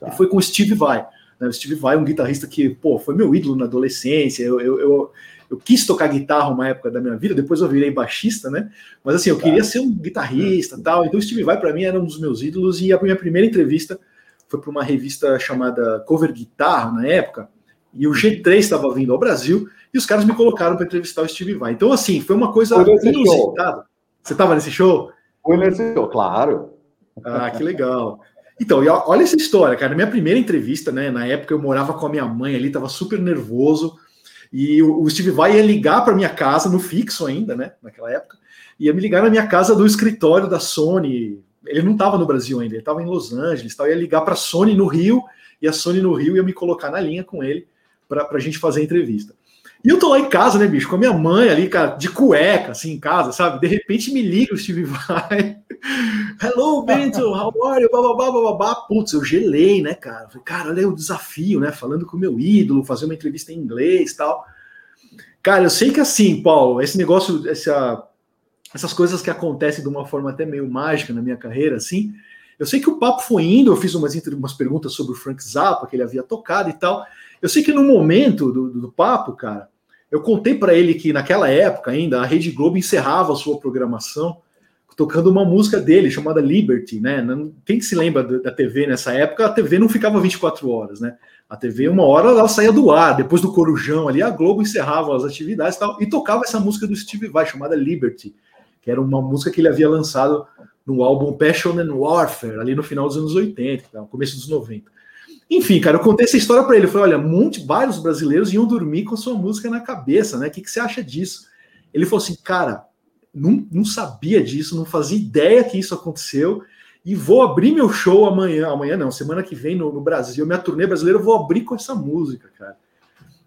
tá. e foi com o Steve Vai. Né? O Steve Vai, um guitarrista que, pô, foi meu ídolo na adolescência, eu, eu, eu eu quis tocar guitarra uma época da minha vida, depois eu virei baixista, né? Mas assim, eu queria ser um guitarrista tal. Então o Steve Vai para mim era um dos meus ídolos e a minha primeira entrevista foi para uma revista chamada Cover Guitar na época. E o G3 estava vindo ao Brasil e os caras me colocaram para entrevistar o Steve Vai. Então assim, foi uma coisa inusitada. Você estava nesse show? Foi nesse show, claro. Ah, que legal. Então, olha essa história, cara. Minha primeira entrevista, né? Na época eu morava com a minha mãe ali, tava super nervoso. E o Steve Vai ia ligar para minha casa, no fixo ainda, né? Naquela época. Ia me ligar na minha casa do escritório da Sony. Ele não estava no Brasil ainda, ele estava em Los Angeles. Tal. Ia ligar para a Sony no Rio, e a Sony no Rio ia me colocar na linha com ele para a gente fazer a entrevista. E eu tô lá em casa, né, bicho, com a minha mãe ali, cara, de cueca, assim, em casa, sabe? De repente me liga o Steve Vai. <laughs> Hello, Bento, how are you? Bababá, bababá. Putz, eu gelei, né, cara? Falei, cara, olha o desafio, né? Falando com o meu ídolo, fazer uma entrevista em inglês tal. Cara, eu sei que assim, Paulo, esse negócio, essa, essas coisas que acontecem de uma forma até meio mágica na minha carreira, assim, eu sei que o papo foi indo, eu fiz umas, umas perguntas sobre o Frank Zappa, que ele havia tocado e tal. Eu sei que no momento do, do papo, cara, eu contei para ele que naquela época ainda a Rede Globo encerrava a sua programação tocando uma música dele chamada Liberty, né? Quem que se lembra da TV nessa época? A TV não ficava 24 horas, né? A TV, uma hora ela saía do ar, depois do Corujão ali, a Globo encerrava as atividades e tal, e tocava essa música do Steve Vai, chamada Liberty, que era uma música que ele havia lançado no álbum Passion and Warfare, ali no final dos anos 80, no começo dos 90. Enfim, cara, eu contei essa história para ele. Eu falei: olha, monte, vários brasileiros iam dormir com sua música na cabeça, né? O que, que você acha disso? Ele falou assim, cara, não, não sabia disso, não fazia ideia que isso aconteceu. E vou abrir meu show amanhã, amanhã não, semana que vem no, no Brasil, minha turnê brasileira, eu vou abrir com essa música, cara.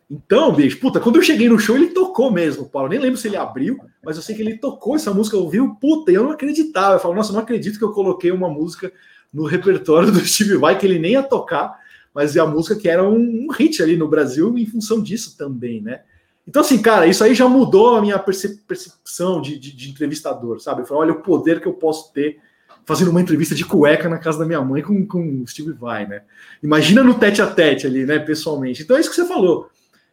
Então, bicho, puta, quando eu cheguei no show, ele tocou mesmo, Paulo. Nem lembro se ele abriu, mas eu sei que ele tocou essa música, ouviu, puta, e eu não acreditava. Eu falo, nossa, não acredito que eu coloquei uma música no repertório do Steve Vai que ele nem ia tocar mas é a música que era um, um hit ali no Brasil em função disso também, né? Então, assim, cara, isso aí já mudou a minha percepção de, de, de entrevistador, sabe? Eu falei, olha o poder que eu posso ter fazendo uma entrevista de cueca na casa da minha mãe com, com Steve Vai, né? Imagina no tete a tete ali, né, pessoalmente. Então é isso que você falou.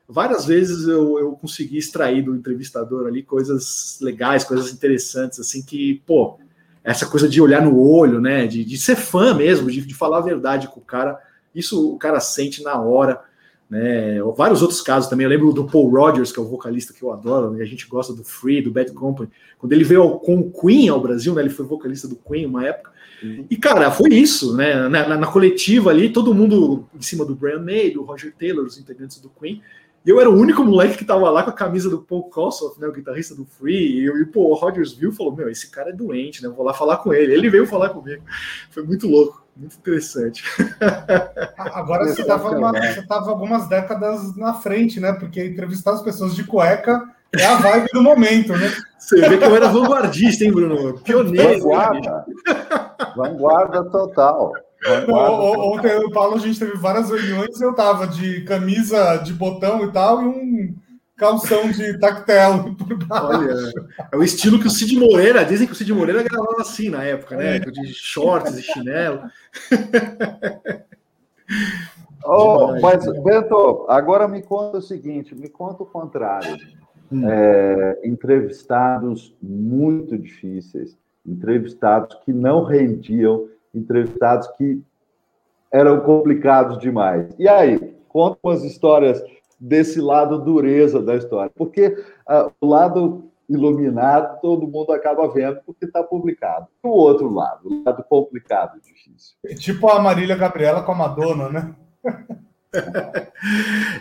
Várias vezes eu, eu consegui extrair do entrevistador ali coisas legais, coisas interessantes, assim, que, pô, essa coisa de olhar no olho, né, de, de ser fã mesmo, de, de falar a verdade com o cara, isso o cara sente na hora. Né? Vários outros casos também. Eu lembro do Paul Rogers, que é o vocalista que eu adoro, e a gente gosta do Free, do Bad Company. Quando ele veio com o Queen ao Brasil, né? Ele foi vocalista do Queen uma época. Uhum. E, cara, foi isso, né? Na, na, na, coletiva ali, todo mundo em cima do Brian May, do Roger Taylor, os integrantes do Queen. E eu era o único moleque que tava lá com a camisa do Paul Kossoff, né? O guitarrista do Free. E, e pô, o Rogers viu e falou: Meu, esse cara é doente, né? Eu vou lá falar com ele. Ele veio falar comigo. Foi muito louco. Muito interessante. Agora você estava algumas décadas na frente, né? Porque entrevistar as pessoas de cueca é a vibe do momento, né? Você vê que eu era vanguardista, hein, Bruno? Pioneiro. Vanguarda. Vanguarda total. Ontem o Paulo, a gente teve várias reuniões e eu tava de camisa de botão e tal, e um calção de tactel <laughs> por baixo. Olha, é o estilo que o Cid Moreira, dizem que o Cid Moreira gravava assim na época, né? É. De shorts e chinelo. <laughs> Oh, mas, Bento, agora me conta o seguinte, me conta o contrário. Hum. É, entrevistados muito difíceis, entrevistados que não rendiam, entrevistados que eram complicados demais. E aí, conta umas histórias desse lado dureza da história. Porque uh, o lado iluminado todo mundo acaba vendo porque está publicado. O outro lado, o lado complicado difícil. É tipo a Marília Gabriela com a Madonna, né? <laughs>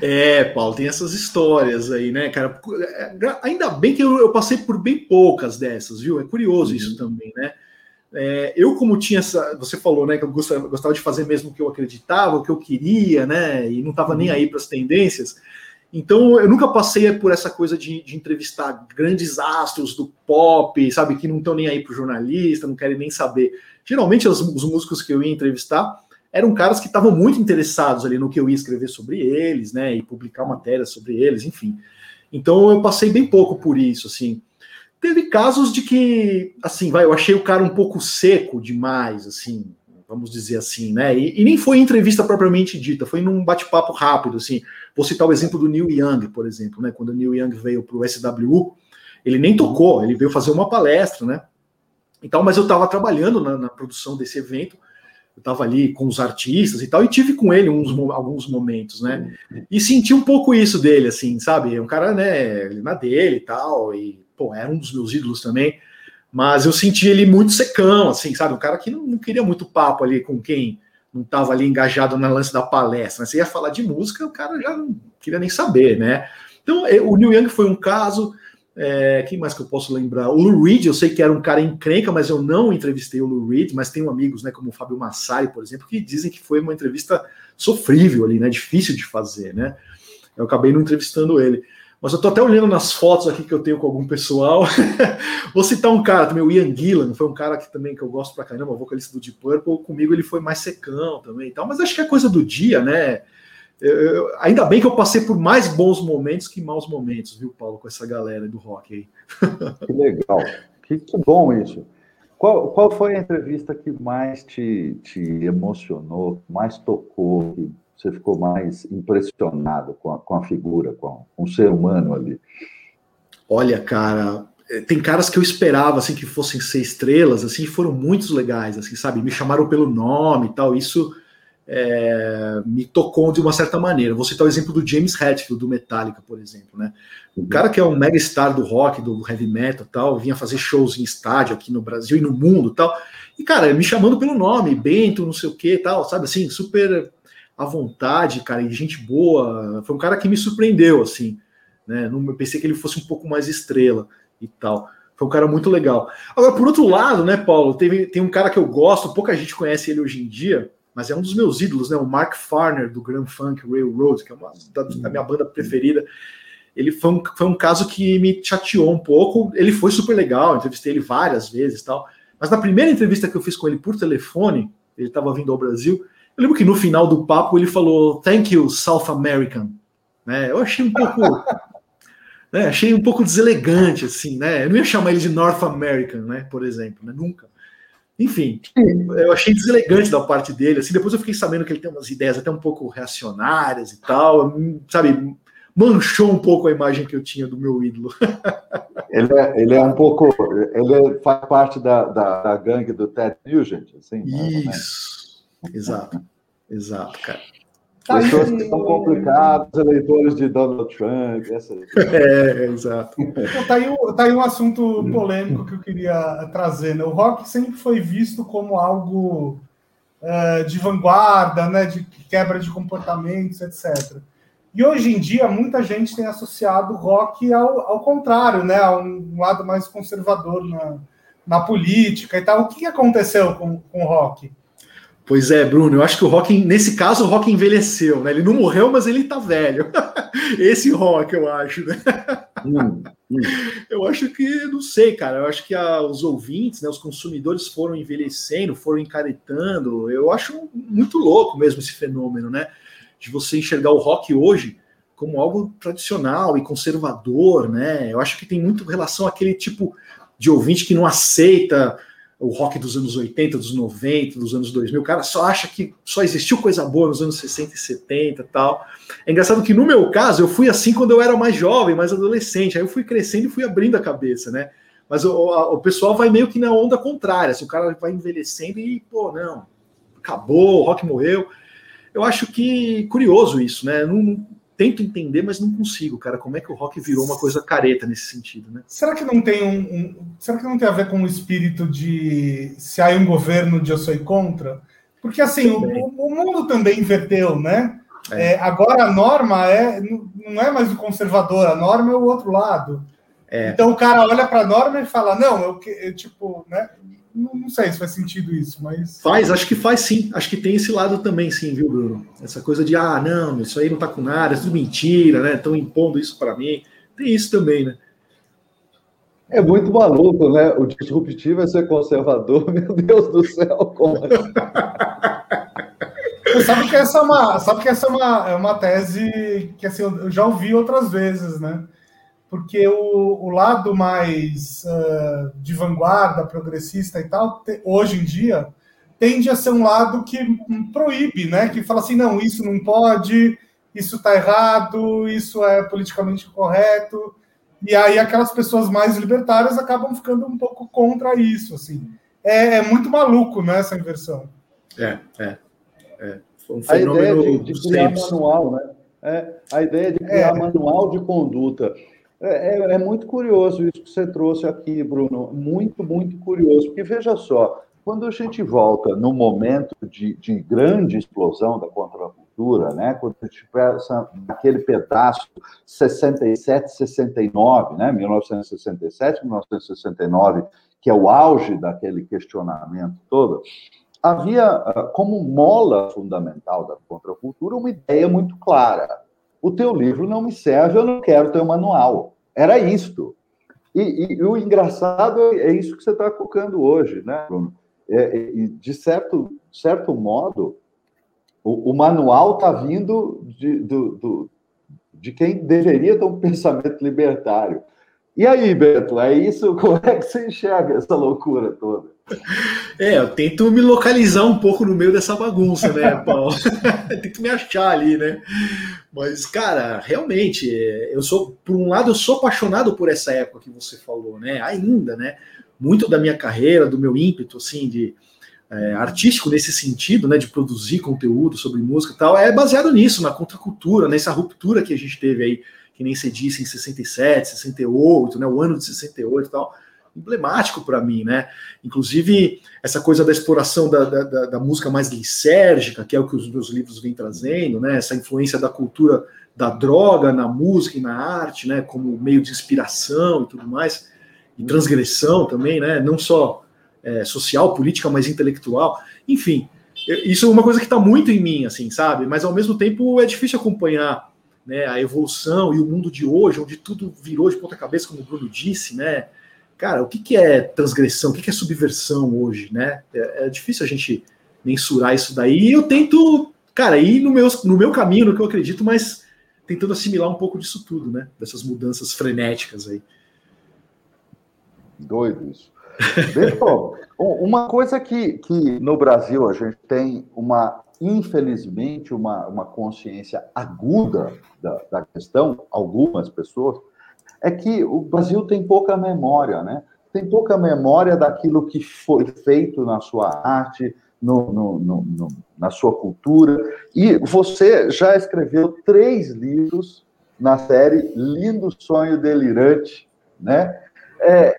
É, Paulo, tem essas histórias aí, né, cara? Ainda bem que eu, eu passei por bem poucas dessas, viu? É curioso uhum. isso também, né? É, eu, como tinha essa. Você falou, né, que eu gostava, gostava, de fazer mesmo o que eu acreditava, o que eu queria, né, e não estava nem uhum. aí para as tendências. Então, eu nunca passei por essa coisa de, de entrevistar grandes astros do pop, sabe, que não estão nem aí para o jornalista, não querem nem saber. Geralmente, os, os músicos que eu ia entrevistar eram caras que estavam muito interessados ali no que eu ia escrever sobre eles, né, e publicar matérias sobre eles, enfim. Então, eu passei bem pouco por isso, assim. Teve casos de que, assim, vai, eu achei o cara um pouco seco demais, assim, vamos dizer assim, né? E, e nem foi entrevista propriamente dita, foi num bate-papo rápido, assim. Vou citar o exemplo do Neil Young, por exemplo, né? Quando o Neil Young veio para o SWU, ele nem tocou, ele veio fazer uma palestra, né? Então, mas eu estava trabalhando na, na, produção desse evento, eu estava ali com os artistas e tal, e tive com ele uns, alguns momentos, né? E senti um pouco isso dele, assim, sabe? Um cara, né, na dele e tal, e pô, era um dos meus ídolos também. Mas eu senti ele muito secão, assim, sabe? Um cara que não, não queria muito papo ali com quem não estava ali engajado na lance da palestra. Né? Você ia falar de música, o cara já não queria nem saber, né? Então, é, o Neil Young foi um caso. É, quem mais que eu posso lembrar? O Lou Reed, eu sei que era um cara encrenca, mas eu não entrevistei o Lou Reed, mas tenho amigos, né, como o Fábio Massari, por exemplo, que dizem que foi uma entrevista sofrível ali, né, difícil de fazer, né? Eu acabei não entrevistando ele. Mas eu tô até olhando nas fotos aqui que eu tenho com algum pessoal. <laughs> Vou citar um cara também, o Ian Gillan, foi um cara que também que eu gosto pra caramba, vocalista do Deep Purple. Comigo ele foi mais secão também e tal, mas acho que é coisa do dia, né? Eu, eu, ainda bem que eu passei por mais bons momentos que maus momentos, viu, Paulo, com essa galera do rock aí. Que legal, que, que bom isso. Qual, qual foi a entrevista que mais te, te emocionou, mais tocou, que você ficou mais impressionado com a, com a figura, com, com o ser humano ali? Olha, cara, eh, tem caras que eu esperava assim que fossem ser estrelas, assim, foram muitos legais, assim, sabe? Me chamaram pelo nome e tal. Isso é, me tocou de uma certa maneira. Vou citar o exemplo do James Hetfield, do Metallica, por exemplo, né? O uhum. cara que é um mega star do rock, do heavy metal tal, vinha fazer shows em estádio aqui no Brasil e no mundo tal. E, cara, me chamando pelo nome, Bento, não sei o que tal, sabe assim, super à vontade, cara, e gente boa. Foi um cara que me surpreendeu, assim, né? Não, eu pensei que ele fosse um pouco mais estrela e tal. Foi um cara muito legal. Agora, por outro lado, né, Paulo, teve, tem um cara que eu gosto, pouca gente conhece ele hoje em dia, mas é um dos meus ídolos, né? O Mark Farner, do Grand Funk Railroad, que é uma da, da minha banda preferida. Ele foi um, foi um caso que me chateou um pouco. Ele foi super legal, entrevistei ele várias vezes tal. Mas na primeira entrevista que eu fiz com ele por telefone, ele estava vindo ao Brasil, eu lembro que no final do papo ele falou Thank you, South American. Né? Eu achei um pouco. <laughs> né? Achei um pouco deselegante, assim, né? Eu não ia chamar ele de North American, né? Por exemplo, né? Nunca. Enfim, eu achei deselegante da parte dele. Assim, depois eu fiquei sabendo que ele tem umas ideias até um pouco reacionárias e tal, sabe? Manchou um pouco a imagem que eu tinha do meu ídolo. <laughs> Ele é, ele é um pouco. Ele faz parte da, da, da gangue do Ted Nugent, assim. Isso, exato, exato, cara. Tá Pessoas que são complicadas, eleitores de Donald Trump, essa. <laughs> É, exato. Tá aí, tá aí um assunto polêmico que eu queria trazer. Né? O rock sempre foi visto como algo uh, de vanguarda, né? de quebra de comportamentos, etc. E hoje em dia, muita gente tem associado o rock ao, ao contrário, né? a um lado mais conservador na, na política e tal. O que aconteceu com, com o rock? Pois é, Bruno, eu acho que o Rock, nesse caso, o Rock envelheceu, né? Ele não morreu, mas ele tá velho. <laughs> Esse Rock, eu acho, né? Hum, hum. Eu acho que, não sei, cara, eu acho que a, os ouvintes, né, os consumidores foram envelhecendo, foram encaretando. Eu acho muito louco mesmo esse fenômeno, né? De você enxergar o rock hoje como algo tradicional e conservador, né? Eu acho que tem muito relação àquele tipo de ouvinte que não aceita o rock dos anos 80, dos 90, dos anos 2000, o cara só acha que só existiu coisa boa nos anos 60 e 70 e tal. É engraçado que no meu caso, eu fui assim quando eu era mais jovem, mais adolescente, aí eu fui crescendo e fui abrindo a cabeça, né? Mas o, o pessoal vai meio que na onda contrária, se o cara vai envelhecendo e, pô, não, acabou, o rock morreu. Eu acho que curioso isso, né? Não, tento entender, mas não consigo, cara. Como é que o rock virou uma coisa careta nesse sentido, né? Será que não tem um, um será que não tem a ver com o espírito de se há um governo de eu sou contra? Porque assim, o, o, mundo também inverteu, né? É. É, agora a norma é não é mais o conservador, a norma é o outro lado. É. Então o cara olha para a norma e fala não, eu, eu tipo, né? Não, não, sei se faz sentido isso, mas. Faz, acho que faz sim. Acho que tem esse lado também, sim, viu, Bruno? Essa coisa de, ah, não, isso aí não tá com nada, é tudo mentira, né? Estão impondo isso para mim. Tem isso também, né? É muito maluco, né? O disruptivo é ser conservador, <laughs> meu Deus do céu, como assim? sabe que essa é uma, sabe que essa é uma, é uma tese que assim, eu já ouvi outras vezes, né? Porque o, o lado mais uh, de vanguarda, progressista e tal, te, hoje em dia, tende a ser um lado que proíbe, né? Que fala assim, não, isso não pode, isso está errado, isso é politicamente correto. E aí aquelas pessoas mais libertárias acabam ficando um pouco contra isso, assim. É, é muito maluco, né, essa inversão. É, é. é. Um a ideia de, de criar manual, né? É, a ideia de criar é. manual de conduta É, é, é, muito curioso isso que você trouxe aqui, Bruno. Muito, muito curioso. Porque veja só, quando a gente volta no momento de, de grande explosão da contracultura, né? quando a gente pensa naquele pedaço 67, 69, né? 1967, 1969, que é o auge daquele questionamento todo, havia ah, como mola fundamental da contracultura uma ideia muito clara. O teu livro não me serve, eu não quero teu manual. Era isto. E, e, e o engraçado é isso que você está colocando hoje, né, Bruno? É, de certo, certo modo, o, o manual está vindo de, do, do, de quem deveria ter um <laughs> pensamento libertário. E aí, Beto, é isso? Como é que você enxerga essa loucura toda? É, eu tento me localizar um pouco no meio dessa bagunça, né, <laughs> Paulo? <laughs> tento me achar ali, né? Mas, cara, realmente, eu sou, por um lado, eu sou apaixonado por essa época que você falou, né? Ainda, né? Muito da minha carreira, do meu ímpeto, assim, de é, artístico nesse sentido, né, de produzir conteúdo sobre música e tal, é baseado nisso, na contracultura, nessa ruptura que a gente teve aí, que nem se disse em 67, 68, né, o ano de 68 e tal emblemático para mim, né? Inclusive, essa coisa da exploração da, da, da, música mais lisérgica, que é o que os meus livros vêm trazendo, né? Essa influência da cultura da droga na música e na arte, né? Como meio de inspiração e tudo mais, e transgressão também, né? Não só é, social, política, mas intelectual. Enfim, isso é uma coisa que está muito em mim, assim, sabe? Mas ao mesmo tempo é difícil acompanhar né, a evolução e o mundo de hoje, onde tudo virou de ponta cabeça, como o Bruno disse, né? Cara, o que, que é transgressão, o que, que é subversão hoje, né? É, é, difícil a gente mensurar isso daí. E eu tento, cara, ir no meu, no meu caminho, no que eu acredito, mas tentando assimilar um pouco disso tudo, né? Dessas mudanças frenéticas aí. Doido isso. Uma coisa que, que no Brasil a gente tem uma, infelizmente, uma, uma consciência aguda da, da questão, algumas pessoas, é que o Brasil tem pouca memória, né? Tem pouca memória daquilo que foi feito na sua arte, no, no, no, na sua cultura. E você já escreveu três livros na série Lindo Sonho Delirante, né? É,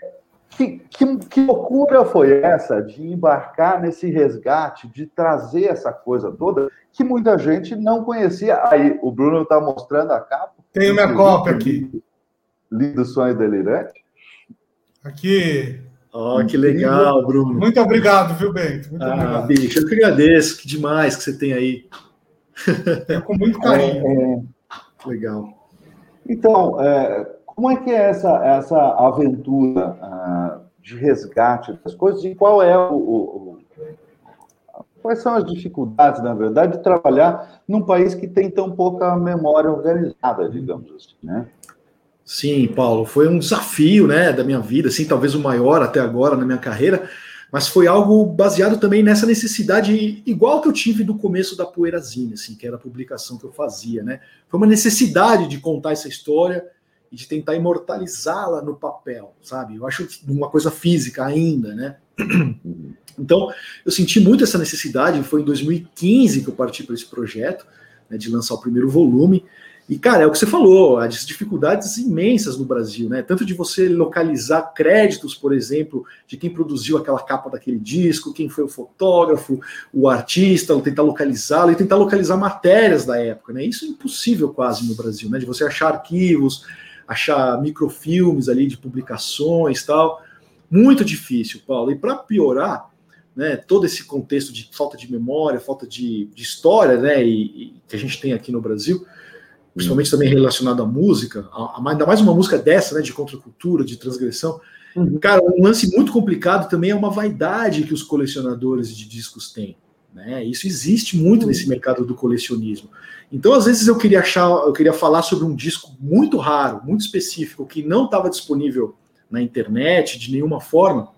que, que, que, loucura foi essa de embarcar nesse resgate, de trazer essa coisa toda que muita gente não conhecia? Aí, o Bruno está mostrando a capa. Tenho minha cópia aqui. Lindo Sonho Delirante. Aqui. Ó, oh, que legal, Bruno. Muito obrigado, viu, Bento? Muito ah, obrigado. bicho, eu que agradeço. Que demais que você tem aí. É com muito carinho. É, é... Legal. Então, é, como é que é essa, essa aventura uh, de resgate das coisas e qual é o, o, o, quais são as dificuldades, na verdade, de trabalhar num país que tem tão pouca memória organizada, digamos assim, né? Sim, Paulo, foi um desafio, né, da minha vida, assim, talvez o maior até agora na minha carreira, mas foi algo baseado também nessa necessidade igual que eu tive do começo da Poeirazinha, assim, que era a publicação que eu fazia, né? Foi uma necessidade de contar essa história e de tentar imortalizá-la no papel, sabe? Eu acho uma coisa física ainda, né? Então, eu senti muito essa necessidade, foi em 2015 que eu parti para esse projeto, né, de lançar o primeiro volume. E, cara, é o que você falou, as dificuldades imensas no Brasil, né? Tanto de você localizar créditos, por exemplo, de quem produziu aquela capa daquele disco, quem foi o fotógrafo, o artista, tentar localizá-lo e tentar localizar matérias da época, né? Isso é impossível quase no Brasil, né? De você achar arquivos, achar microfilmes ali de publicações tal. Muito difícil, Paulo. E para piorar, né, todo esse contexto de falta de memória, falta de, de história, né, e, e que a gente tem aqui no Brasil, principalmente também relacionado à música, a, a, ainda mais uma música dessa, né, de contracultura, de transgressão. Uhum. Cara, um lance muito complicado também é uma vaidade que os colecionadores de discos têm. Né? Isso existe muito uhum. nesse mercado do colecionismo. Então, às vezes, eu queria achar, eu queria falar sobre um disco muito raro, muito específico, que não estava disponível na internet de nenhuma forma,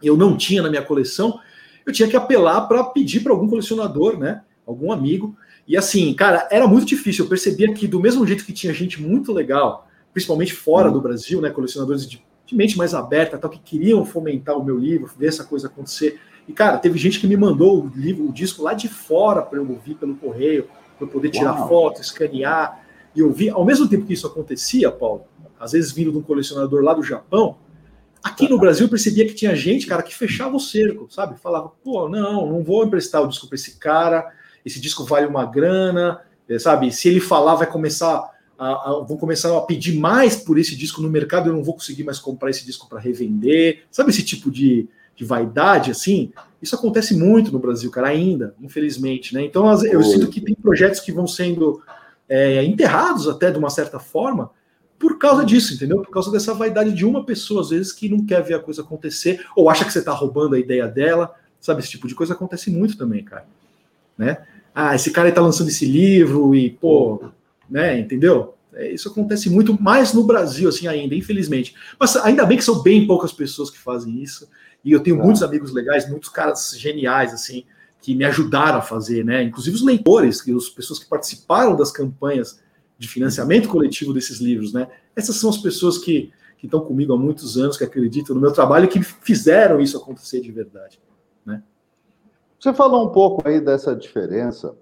eu não tinha na minha coleção, eu tinha que apelar para pedir para algum colecionador, né? Algum amigo e assim, cara, era muito difícil. Eu percebia que, do mesmo jeito que tinha gente muito legal, principalmente fora do Brasil, né, colecionadores de, de mente mais aberta, tal, que queriam fomentar o meu livro, ver essa coisa acontecer. E, cara, teve gente que me mandou o livro, o disco lá de fora para eu ouvir pelo correio, para eu poder tirar Uau. foto, escanear e ouvir. Ao mesmo tempo que isso acontecia, Paulo, às vezes vindo de um colecionador lá do Japão, aqui no Brasil eu percebia que tinha gente, cara, que fechava o cerco, sabe? Falava, pô, não, não vou emprestar o disco para esse cara, esse disco vale uma grana, eh, sabe? Se ele falar, vai começar a, a, vão começar a pedir mais por esse disco no mercado, eu não vou conseguir mais comprar esse disco para revender. Sabe esse tipo de, de vaidade, assim? Isso acontece muito no Brasil, cara, ainda, infelizmente, né? Então eu sinto que tem projetos que vão sendo é, enterrados até de uma certa forma por causa disso, entendeu? Por causa dessa vaidade de uma pessoa, às vezes, que não quer ver a coisa acontecer, ou acha que você está roubando a ideia dela, sabe? Esse tipo de coisa acontece muito também, cara. Né? Ah, esse cara está lançando esse livro e, pô, né? Entendeu? É, isso acontece muito mais no Brasil, assim, ainda, infelizmente. Mas ainda bem que são bem poucas pessoas que fazem isso. E eu tenho é. muitos amigos legais, muitos caras geniais, assim, que me ajudaram a fazer, né? Inclusive os leitores, que as pessoas que participaram das campanhas de financiamento coletivo desses livros, né? Essas são as pessoas que, que estão comigo há muitos anos, que acreditam no meu trabalho e que fizeram isso acontecer de verdade? Você falou um pouco aí dessa diferença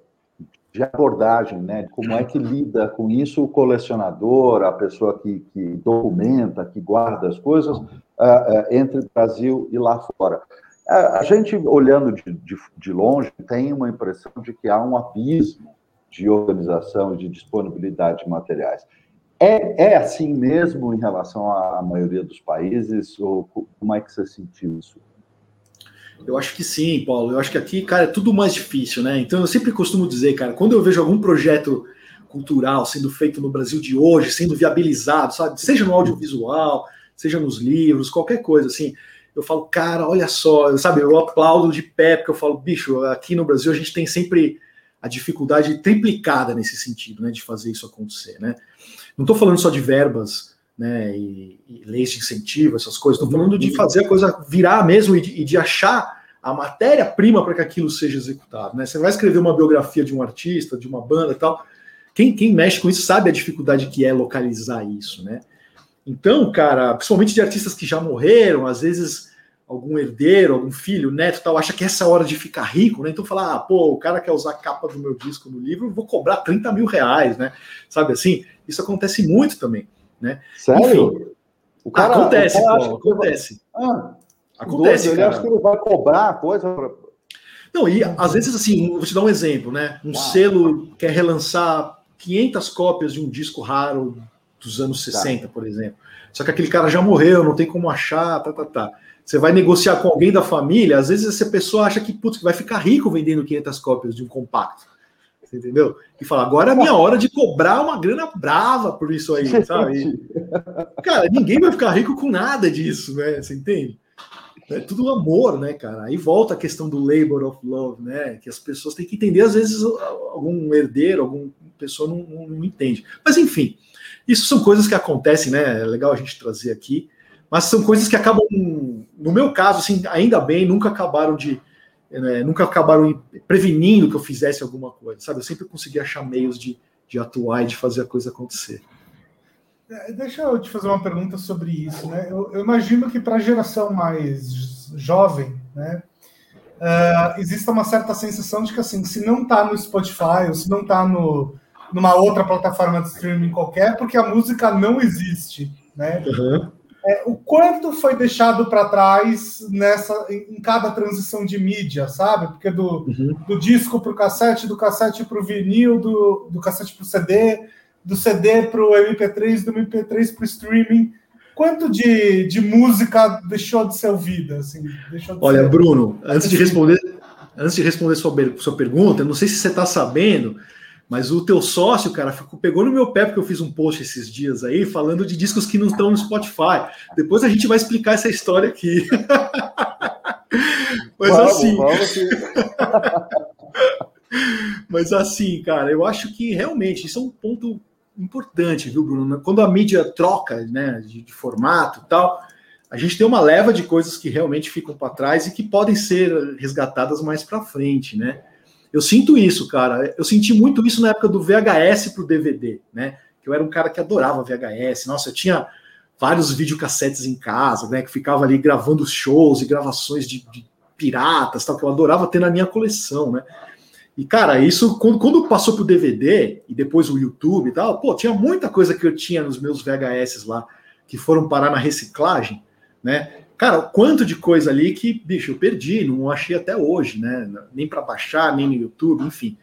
de abordagem, né? Como é que lida com isso o colecionador, a pessoa que, que documenta, que guarda as coisas, uh, uh, entre Brasil e lá fora. Uh, a gente, olhando de, de, de, longe, tem uma impressão de que há um abismo de organização e de disponibilidade de materiais. É, é assim mesmo em relação à, à maioria dos países? Ou como é que você sentiu isso? Eu acho que sim, Paulo. Eu acho que aqui, cara, é tudo mais difícil, né? Então eu sempre costumo dizer, cara, quando eu vejo algum projeto cultural sendo feito no Brasil de hoje, sendo viabilizado, sabe? Seja no audiovisual, seja nos livros, qualquer coisa assim. Eu falo, cara, olha só, sabe? Eu aplaudo de pé, porque eu falo, bicho, aqui no Brasil a gente tem sempre a dificuldade triplicada nesse sentido, né, de fazer isso acontecer, né? Não estou falando só de verbas né, e, e, leis de incentivo, essas coisas. Estou falando de fazer a coisa virar mesmo e de, e de achar a matéria-prima para que aquilo seja executado. Né? Você vai escrever uma biografia de um artista, de uma banda e tal. Quem, quem mexe com isso sabe a dificuldade que é localizar isso, né? Então, cara, principalmente de artistas que já morreram, às vezes algum herdeiro, algum filho, neto tal, acha que essa é a hora de ficar rico, né? Então fala, ah, pô, o cara quer usar a capa do meu disco no livro, vou cobrar 30 mil reais, né? Sabe assim? Isso acontece muito também. Né? Sério? Enfim, o cara, acontece, o cara pô, acontece. Vai... Ah, acontece, doido, ele acha que ele vai cobrar a coisa. Não, e às vezes assim, vou te dar um exemplo, né? Um selo quer relançar 500 cópias de um disco raro dos anos 60, tá. por exemplo. Só que aquele cara já morreu, não tem como achar, tá, tá, tá. Você vai negociar com alguém da família, às vezes essa pessoa acha que, putz, vai ficar rico vendendo 500 cópias de um compacto entendeu? E fala, agora é a minha hora de cobrar uma grana brava por isso aí, sabe? cara, ninguém vai ficar rico com nada disso, né? Você entende? É tudo amor, né, cara? Aí volta a questão do labor of love, né? Que as pessoas têm que entender, às vezes, algum herdeiro, alguma pessoa não, não, não entende. Mas, enfim, isso são coisas que acontecem, né? É legal a gente trazer aqui. Mas são coisas que acabam, no meu caso, assim, ainda bem, nunca acabaram de, né, nunca acabaram prevenindo que eu fizesse alguma coisa, sabe? Eu sempre consegui achar meios de, de atuar e de fazer a coisa acontecer. É, deixa eu te fazer uma pergunta sobre isso, né? Eu, eu imagino que para a geração mais jovem, né, uh, exista uma certa sensação de que assim, se não está no Spotify ou se não está no, numa outra plataforma de streaming qualquer, porque a música não existe, né? Uhum é, o quanto foi deixado para trás nessa em cada transição de mídia, sabe? Porque do, uhum. do disco para o cassete, do cassete para o vinil, do, do cassete para o CD, do CD para o MP3, do MP3 para o streaming. Quanto de, de música deixou de ser ouvida? Assim, Olha, ser... Bruno, antes de responder, antes de responder sua, sua pergunta, não sei se você está sabendo, mas o teu sócio, cara, ficou, pegou no meu pé porque eu fiz um post esses dias aí falando de discos que não estão no Spotify. Depois a gente vai explicar essa história aqui. <laughs> Mas vamos, assim. Vamos <laughs> Mas assim, cara, eu acho que realmente isso é um ponto importante, viu, Bruno? Quando a mídia troca, né, de, de formato e tal, a gente tem uma leva de coisas que realmente ficam para trás e que podem ser resgatadas mais para frente, né? Eu sinto isso, cara. Eu senti muito isso na época do VHS pro DVD, né? Que eu era um cara que adorava VHS. Nossa, eu tinha vários videocassetes em casa, né? Que ficava ali gravando shows e gravações de, de piratas, tal, que eu adorava ter na minha coleção, né? E, cara, isso, quando, quando passou pro DVD e depois o YouTube e tal, pô, tinha muita coisa que eu tinha nos meus VHS lá, que foram parar na reciclagem, né? Cara, quanto de coisa ali que, bicho, eu perdi, não achei até hoje, né? Nem para baixar, nem no YouTube, enfim.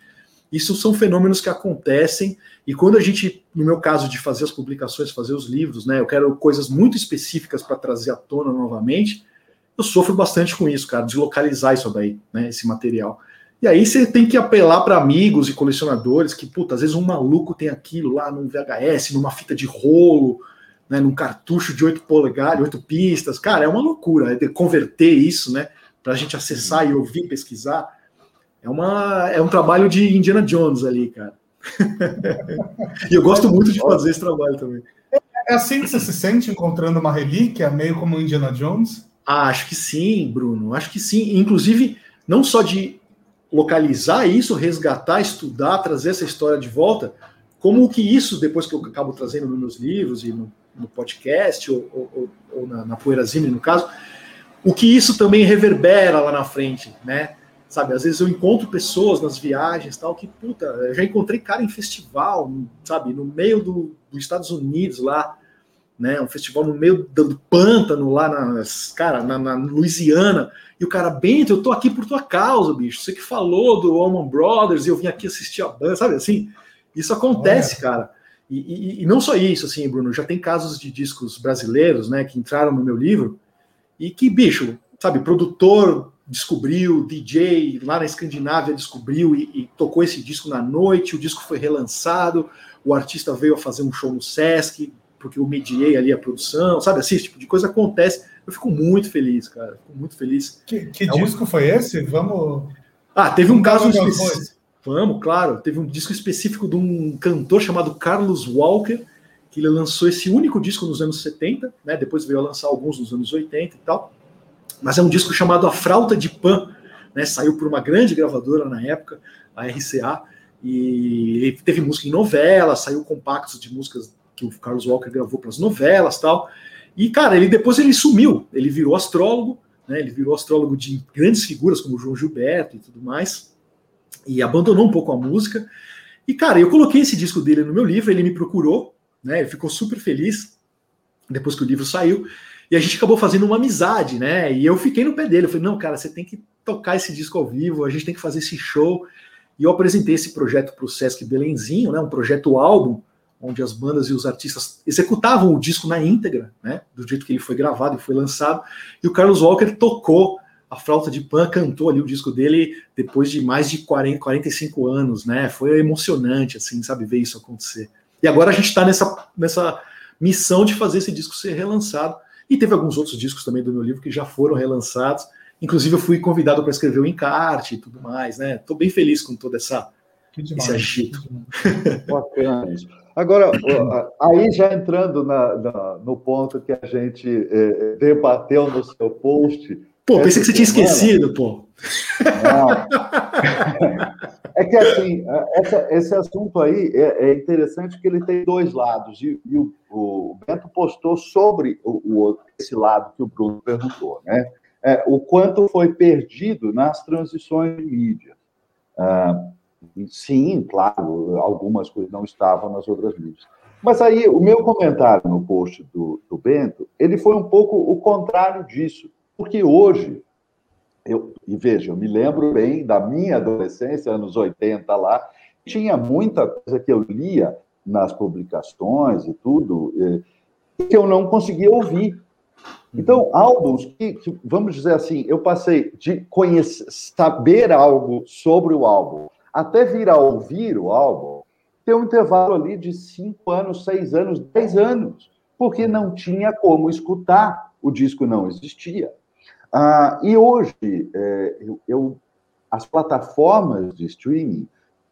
Isso são fenômenos que acontecem, e quando a gente, no meu caso de fazer as publicações, fazer os livros, né? Eu quero coisas muito específicas para trazer à tona novamente, eu sofro bastante com isso, cara, deslocalizar isso daí, né? Esse material. E aí você tem que apelar para amigos e colecionadores que, puta, às vezes um maluco tem aquilo lá num VHS, numa fita de rolo, né, num cartucho de 8 polegadas, 8 pistas. Cara, é uma loucura. É converter isso, né, para a gente acessar e ouvir, pesquisar. É, uma, é um trabalho de Indiana Jones ali, cara. <laughs> e eu gosto muito de fazer esse trabalho também. É assim que você se sente encontrando uma relíquia, meio como Indiana Jones? Ah, acho que sim, Bruno. Acho que sim. Inclusive, não só de localizar isso, resgatar, estudar, trazer essa história de volta, como que isso, depois que eu acabo trazendo nos meus livros e no, no podcast, ou, ou, ou na, na Poeirazine, no caso, o que isso também reverbera lá na frente, né? Sabe, às vezes eu encontro pessoas nas viagens, tal, que, puta, eu já encontrei cara em festival, sabe, no meio do, dos Estados Unidos lá, né? Um festival no meio do, pântano lá, nas, cara, na, na Louisiana, e o cara, Bento, eu tô aqui por tua causa, bicho. Você que falou do Allman Brothers e eu vim aqui assistir a banda, sabe assim? Isso acontece, cara. E, e, e, não só isso, assim, Bruno, já tem casos de discos brasileiros, né, que entraram no meu livro e que, bicho, sabe, produtor descobriu, DJ lá na Escandinávia descobriu e, e tocou esse disco na noite, o disco foi relançado, o artista veio a fazer um show no Sesc, porque eu mediei ali a produção, sabe assim, esse tipo de coisa acontece. Eu fico muito feliz, cara, fico muito feliz. Que, que é disco uma... foi esse? Vamos. Ah, teve um caso específico. Vamos, claro. Teve um disco específico de um cantor chamado Carlos Walker, que ele lançou esse único disco nos anos 70, né? Depois veio a lançar alguns nos anos 80 e tal. Mas é um disco chamado A Frauta de Pan, né? Saiu por uma grande gravadora na época, a RCA, e teve música em novela, saiu compactos de músicas que o Carlos Walker gravou para as novelas tal. E, cara, ele depois ele sumiu, ele virou astrólogo, né? Ele virou astrólogo de grandes figuras como João Gilberto e tudo mais, e abandonou um pouco a música. E, cara, eu coloquei esse disco dele no meu livro, ele me procurou, né? Ele ficou super feliz depois que o livro saiu. E a gente acabou fazendo uma amizade, né? E eu fiquei no pé dele. Eu falei, não, cara, você tem que tocar esse disco ao vivo, a gente tem que fazer esse show. E eu apresentei esse projeto para o Sesc Belenzinho, né? Um projeto álbum onde as bandas e os artistas executavam o disco na íntegra, né, do jeito que ele foi gravado e foi lançado, e o Carlos Walker tocou a flauta de pan, cantou ali o disco dele depois de mais de 40, 45 anos, né, foi emocionante, assim, sabe, ver isso acontecer. E agora a gente está nessa, nessa missão de fazer esse disco ser relançado, e teve alguns outros discos também do meu livro que já foram relançados, inclusive eu fui convidado para escrever o encarte e tudo mais, né, estou bem feliz com toda essa esse agito. <laughs> Bacana isso. Agora, aí já entrando na, na, no ponto que a gente eh, debateu no seu post. Pô, pensei que você tinha esquecido, pô. É que assim, essa, esse assunto aí é, é, interessante porque ele tem dois lados. E, e o, o, Bento postou sobre o, o, esse lado que o Bruno perguntou, né? É, o quanto foi perdido nas transições de mídia. Ah, sim, claro, algumas coisas não estavam nas outras mídias. Mas aí, o meu comentário no post do, do Bento, ele foi um pouco o contrário disso. Porque hoje, eu, e veja, eu me lembro bem da minha adolescência, anos 80 lá, tinha muita coisa que eu lia nas publicações e tudo, que eu não conseguia ouvir. Então, álbuns que, vamos dizer assim, eu passei de conhecer, saber algo sobre o álbum até vir a ouvir o álbum, tem um intervalo ali de cinco anos, seis anos, dez anos, porque não tinha como escutar, o disco não existia. Ah, e hoje, é, eu, eu, as plataformas de streaming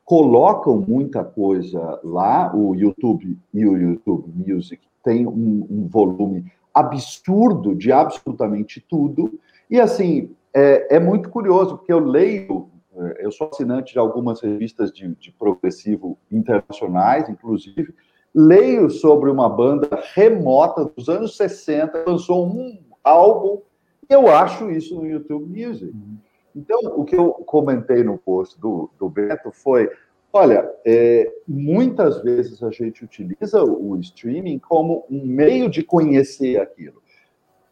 colocam muita coisa lá, o YouTube e o YouTube Music tem um, um volume absurdo de absolutamente tudo, e assim, é, é muito curioso, porque eu leio é, eu sou assinante de algumas revistas de, de progressivo internacionais, inclusive. Leio sobre uma banda remota dos anos 60, lançou um álbum, eu acho isso no YouTube Music. Então, o que eu comentei no post do, do Beto foi: olha, é, muitas vezes a gente utiliza o streaming como um meio de conhecer aquilo.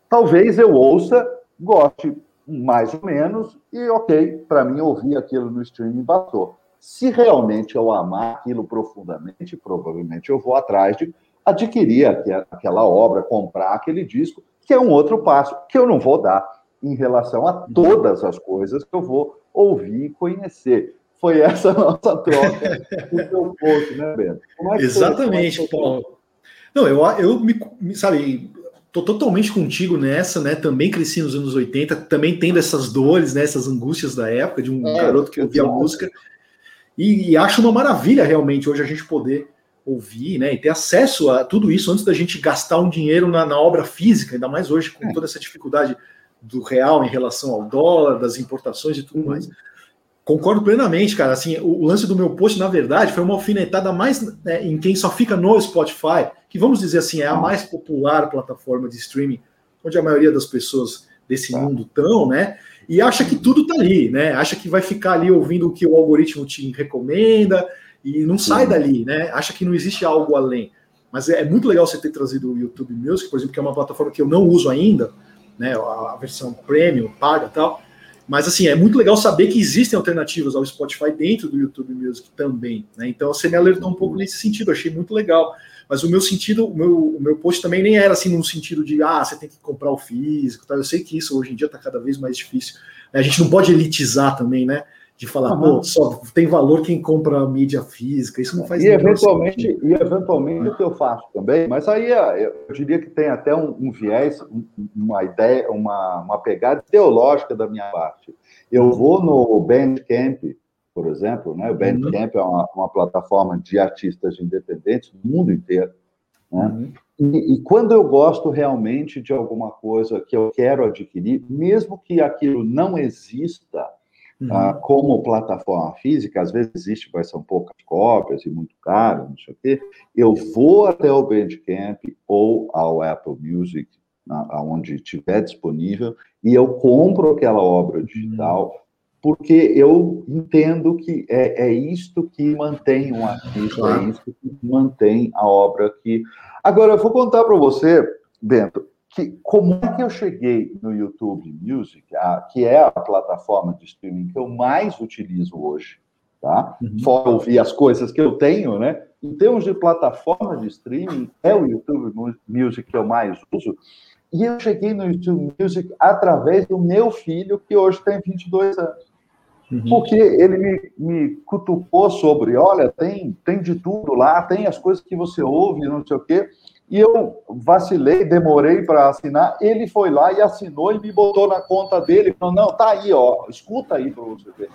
Talvez eu ouça, goste mais ou menos, e ok, para mim ouvir aquilo no streaming bastou. Se realmente eu amar aquilo profundamente, provavelmente eu vou atrás de adquirir aquela obra, comprar aquele disco, que é um outro passo que eu não vou dar em relação a todas as coisas que eu vou ouvir e conhecer. Foi essa a <laughs> nossa troca do seu post, né, Bento? É Exatamente, Paulo. Não, eu, eu me, sabe, tô totalmente contigo nessa, né? Também cresci nos anos 80, também tendo essas dores, né? essas angústias da época, de um é, garoto que ouvia música. E, e, acho uma maravilha realmente hoje a gente poder ouvir, né? E ter acesso a tudo isso antes da gente gastar um dinheiro na, na obra física, ainda mais hoje com é. toda essa dificuldade do real em relação ao dólar, das importações e tudo uhum. mais. Concordo plenamente, cara. Assim, o, lance do meu post, na verdade, foi uma alfinetada mais né, em quem só fica no Spotify, que vamos dizer assim, é a mais popular plataforma de streaming, onde a maioria das pessoas desse tá. mundo estão, né? E acha que tudo tá ali, né? Acha que vai ficar ali ouvindo o que o algoritmo te recomenda e não sai dali, né? Acha que não existe algo além. Mas é, é muito legal você ter trazido o YouTube Music, por exemplo, que é uma plataforma que eu não uso ainda, né? A versão premium, paga tal mas assim, é muito legal saber que existem alternativas ao Spotify dentro do YouTube Music também. Né? Então você me alertou um pouco nesse sentido, achei muito legal. Mas o meu sentido, o meu, o meu post também nem era assim no sentido de ah, você tem que comprar o físico. Tá? Eu sei que isso hoje em dia está cada vez mais difícil. A gente não pode elitizar também, né? De falar, uhum. pô, só tem valor quem compra mídia física, isso não faz e eventualmente sentido. E eventualmente o que eu faço também, mas aí eu diria que tem até um, um viés, uma ideia, uma, uma pegada ideológica da minha parte. Eu vou no Bandcamp, por exemplo, né? o Bandcamp uhum. é uma, uma plataforma de artistas independentes do mundo inteiro, né? Uhum. E, e, quando eu gosto realmente de alguma coisa que eu quero adquirir, mesmo que aquilo não exista Uhum. Ah, como plataforma física, às vezes existe, mas são poucas cópias e muito caro, não sei o quê. Eu vou até o Bandcamp ou ao Apple Music, aonde estiver disponível, e eu compro aquela obra digital, uhum. porque eu entendo que é, é isto que mantém um artista, é é isto que mantém a obra que. Agora, eu vou contar para você, Bento, que como é que eu cheguei no YouTube Music, a, que é a plataforma de streaming que eu mais utilizo hoje, tá? Uhum. Fora ouvir as coisas que eu tenho, né? Em termos de plataforma de streaming, é o YouTube Music que eu mais uso. E eu cheguei no YouTube Music através do meu filho, que hoje tem 22 anos. Uhum. Porque ele me, me cutucou sobre, olha, tem, tem de tudo lá, tem as coisas que você ouve, não sei o quê. E eu vacilei, demorei para assinar. Ele foi lá e assinou e me botou na conta dele. Falou: não, tá aí, ó, escuta aí para você ver.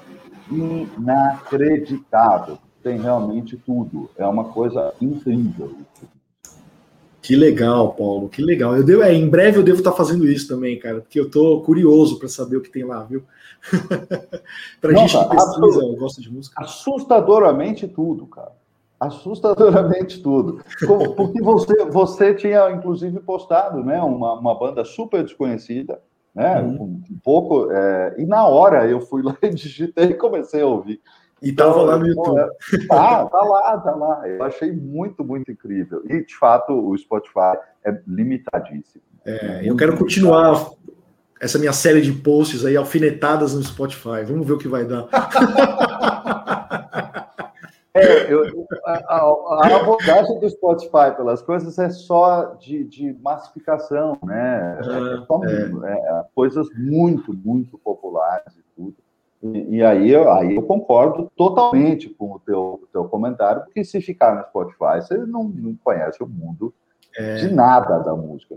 Inacreditável. Tem realmente tudo. É uma coisa incrível. Que legal, Paulo, que legal. Eu devo, é, em breve eu devo estar fazendo isso também, cara, porque eu estou curioso para saber o que tem lá, viu? <laughs> para gente que pesquisa, eu gosto de música. Assustadoramente tudo, cara assustadoramente tudo. Porque você, você tinha, inclusive, postado né, uma, uma banda super desconhecida, né, uhum. um, pouco, é, e na hora eu fui lá e digitei e comecei a ouvir. E estava então, lá no YouTube. É, tá, tá lá, tá lá. Eu achei muito, muito incrível. E, de fato, o Spotify é limitadíssimo. É, eu quero continuar essa minha série de posts aí alfinetadas no Spotify. Vamos ver o que vai dar. <laughs> É, eu, a, a, abordagem do Spotify pelas coisas é só de, de massificação, né? É, é é. é coisas muito, muito populares e tudo. E, e, aí, eu, aí eu concordo totalmente com o teu, teu comentário, porque se ficar no Spotify, você não, não conhece o mundo é... de nada da música.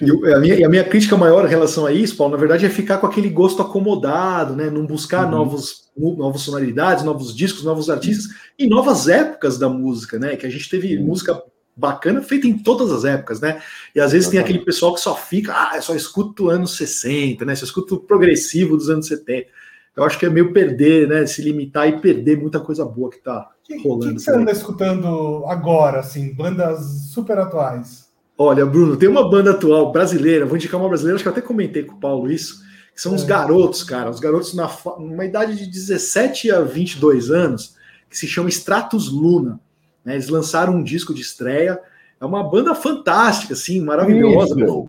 E a, minha, a minha crítica maior em relação a isso, Paulo, na verdade, é ficar com aquele gosto acomodado, né? Não buscar uhum. novos, novas sonoridades, novos discos, novos artistas e novas épocas da música, né? Que a gente teve uhum. música bacana feita em todas as épocas, né? E às vezes tem aquele pessoal que só fica, ah, eu só escuto anos 60, né? Só escuto progressivo dos anos 70. Eu acho que é meio perder, né? Se limitar e perder muita coisa boa que tá rolando. O que, que você anda escutando agora, assim, bandas super atuais? Olha, Bruno, tem uma banda atual brasileira, vou indicar uma brasileira, acho que eu até comentei com o Paulo isso, que são os garotos, cara, os garotos na numa idade de 17 a 22 anos, que se chama Stratus Luna. Né? Eles lançaram um disco de estreia. É uma banda fantástica, assim, maravilhosa. Incrível.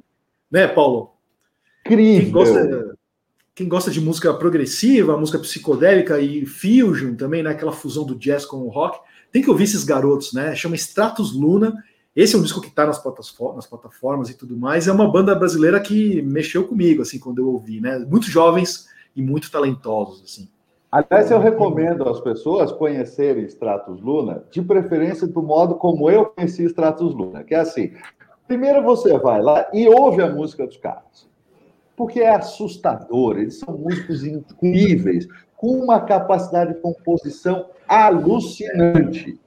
Né, Paulo? Incrível. Quem gosta, quem gosta de música progressiva, música psicodélica e fusion também, né? Aquela fusão do jazz com o rock, tem que ouvir esses garotos, né? Chama Stratus Luna. Esse é um disco que está nas, nas plataformas e tudo mais. É uma banda brasileira que mexeu comigo, assim, quando eu ouvi, né? Muito jovens e muito talentosos, assim. Aliás, eu recomendo às pessoas conhecerem Stratus Luna, de preferência do modo como eu conheci Stratus Luna, que é assim: primeiro você vai lá e ouve a música dos caras, porque é assustador, eles são músicos incríveis, com uma capacidade de composição alucinante.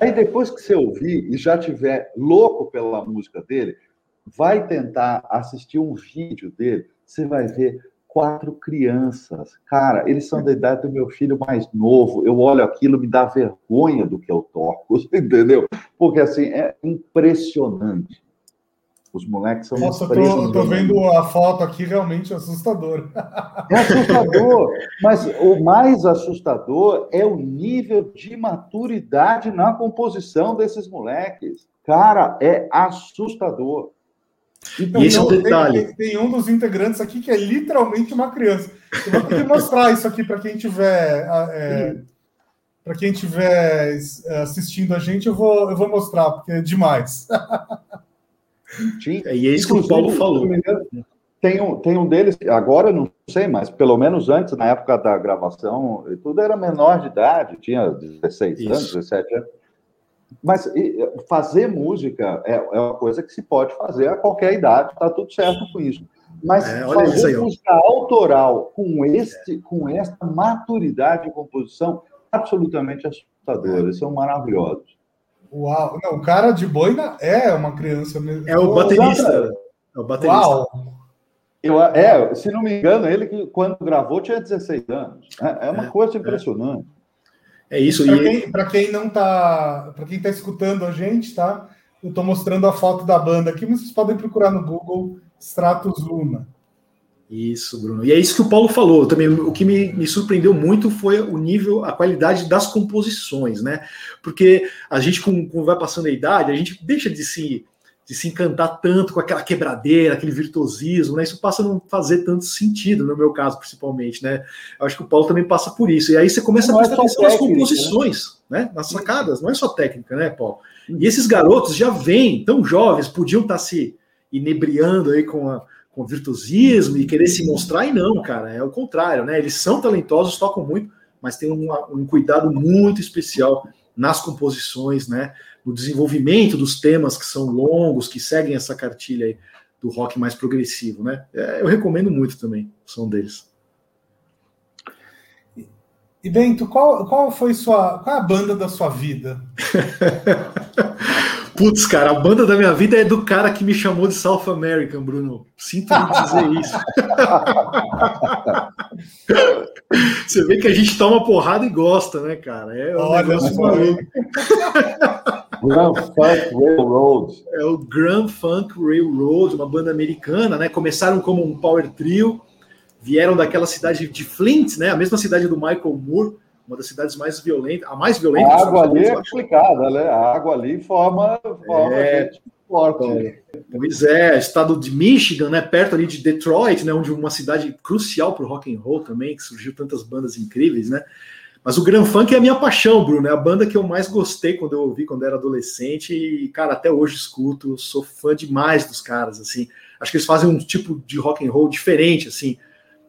Aí depois que você ouvir e já tiver louco pela música dele, vai tentar assistir um vídeo dele, você vai ver quatro crianças. Cara, eles são da idade do meu filho mais novo. Eu olho aquilo, me dá vergonha do que eu toco, <laughs> entendeu? Porque, assim, é impressionante. Os moleques são Nossa, eu tô, vendo a foto aqui, realmente assustador. É assustador, mas o mais assustador é o nível de maturidade na composição desses moleques. Cara, é assustador. Então, e esse é um detalhe. Tem, tem, um dos integrantes aqui que é literalmente uma criança. Eu vou ter que mostrar isso aqui para quem tiver. É, para quem estiver assistindo a gente, eu vou, eu vou mostrar, porque é demais. <laughs> Sim, e é isso que o Paulo falou. Tem um, tem um deles, agora não sei, mas pelo menos antes, na época da gravação, tudo era menor de idade, tinha 16 isso. anos, 17 anos. Mas fazer música é, é, uma coisa que se pode fazer a qualquer idade, está tudo certo com isso. Mas é, fazer aí, música autoral com, este, com esta maturidade de composição, absolutamente assustadora. São maravilhosos. Uau! Não, o cara de boina é uma criança mesmo. É o baterista. É o baterista. Uau! Eu, é, se não me engano, ele que quando gravou tinha 16 anos. É, é uma é, coisa é. impressionante. É isso. Para quem, pra quem não tá. Para quem está escutando a gente, tá? Eu estou mostrando a foto da banda aqui, mas vocês podem procurar no Google Stratos Luna. Isso, Bruno. E é isso que o Paulo falou. Também o que me, me, surpreendeu muito foi o nível, a qualidade das composições, né? Porque a gente, com, com vai passando a idade, a gente deixa de se de se encantar tanto com aquela quebradeira, aquele virtuosismo, né? Isso passa a não fazer tanto sentido, no meu caso, principalmente, né? Eu acho que o Paulo também passa por isso. E aí você começa não a é prestar atenção nas composições, né? né? Nas sacadas, não é só técnica, né, Paulo? E esses garotos já vêm, tão jovens, podiam estar se inebriando aí com, a, com virtuosismo e querer se mostrar, e não, cara, é o contrário, né? Eles são talentosos, tocam muito, mas tem um, um cuidado muito especial nas composições, né? no desenvolvimento dos temas que são longos, que seguem essa cartilha aí do rock mais progressivo, né? É, eu recomendo muito também o som deles. E Bento, qual, qual foi sua qual é a banda da sua vida? <laughs> Putz, cara, a banda da minha vida é do cara que me chamou de South American, Bruno. Sinto dizer isso. <laughs> Você vê que a gente toma porrada e gosta, né, cara? É um Olha, Grand Funk Railroad. É o Grand Funk Railroad, uma banda americana, né? Começaram como um power trio, vieram daquela cidade de Flint, né? A mesma cidade do Michael Moore, uma das cidades mais violentas, a mais violenta. A água ali é complicada, né? A água ali forma, forma é, gente forte. É, pois é, estado de Michigan, né? Perto ali de Detroit, né? Onde uma cidade crucial para o rock and roll também, que surgiu tantas bandas incríveis, né? Mas o Grand Funk é a minha paixão, Bruno. É a banda que eu mais gostei quando eu ouvi quando era adolescente. E, cara, até hoje escuto. Sou fã demais dos caras, assim. Acho que eles fazem um tipo de rock and roll diferente, assim.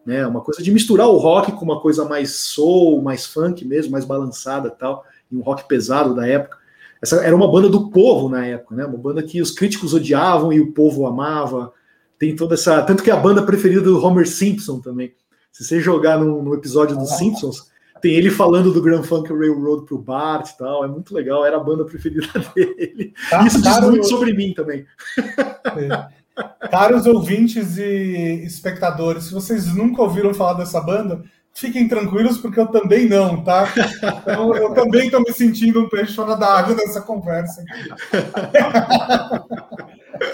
Né? Uma coisa de misturar o rock com uma coisa mais soul, mais funk mesmo, mais balançada tal. E um rock pesado da época. Essa era uma banda do povo na época, né? Uma banda que os críticos odiavam e o povo amava. Tem toda essa. Tanto que é a banda preferida do Homer Simpson também. Se você jogar no, no episódio dos Simpsons tem ele falando do Grand Funk Railroad pro Bart e tal, é muito legal, era a banda preferida <laughs> dele. Tá, Isso diz muito sobre mim também. É. Caros ouvintes e espectadores, se vocês nunca ouviram falar dessa banda, fiquem tranquilos, porque eu também não, tá? Então, eu também estou me sentindo um peixe fora da água nessa conversa.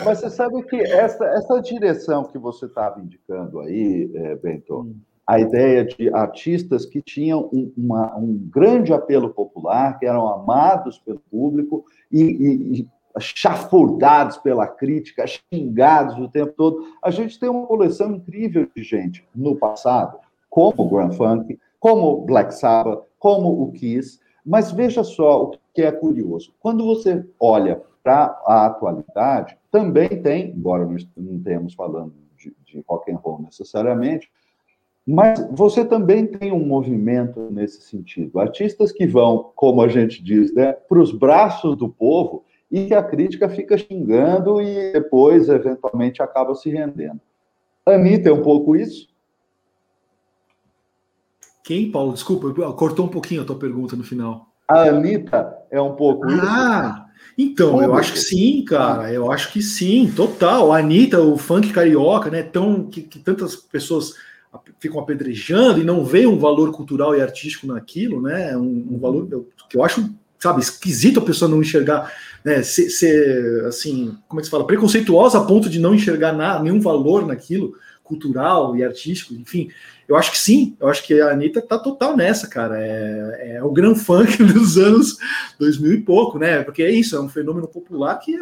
Mas você sabe que essa, essa direção que você estava indicando aí, é, Bento, hum. a ideia de artistas que tinham um, uma, um grande apelo popular, que eram amados pelo público e, e, e chafurdados pela crítica, xingados o tempo todo. A gente tem uma coleção incrível de gente no passado, como o Grand Funk, como o Black Sabbath, como o Kiss, mas veja só o que é curioso. Quando você olha para a atualidade, também tem, embora não estejamos falando de, de rock and roll necessariamente, mas você também tem um movimento nesse sentido. Artistas que vão, como a gente diz, né, para os braços do povo e que a crítica fica xingando e depois, eventualmente, acaba se rendendo. Anitta é um pouco isso? Quem, Paulo? Desculpa, cortou um pouquinho a tua pergunta no final. A Anitta é um pouco isso? Ah, então, eu acho que sim, cara. Eu acho que sim, total. A Anitta, o funk carioca, né? Tão, que, que tantas pessoas ficam apedrejando e não veem um valor cultural e artístico naquilo, né? Um, um valor que eu acho, sabe, esquisito a pessoa não enxergar, né? Ser, ser, assim, como é que se fala? Preconceituosa a ponto de não enxergar nenhum valor naquilo cultural e artístico, enfim. Eu acho que sim, eu acho que a Anitta tá total nessa, cara. É, é o gran funk <laughs> dos anos 2000 e pouco, né? Porque é isso, é um fenômeno popular que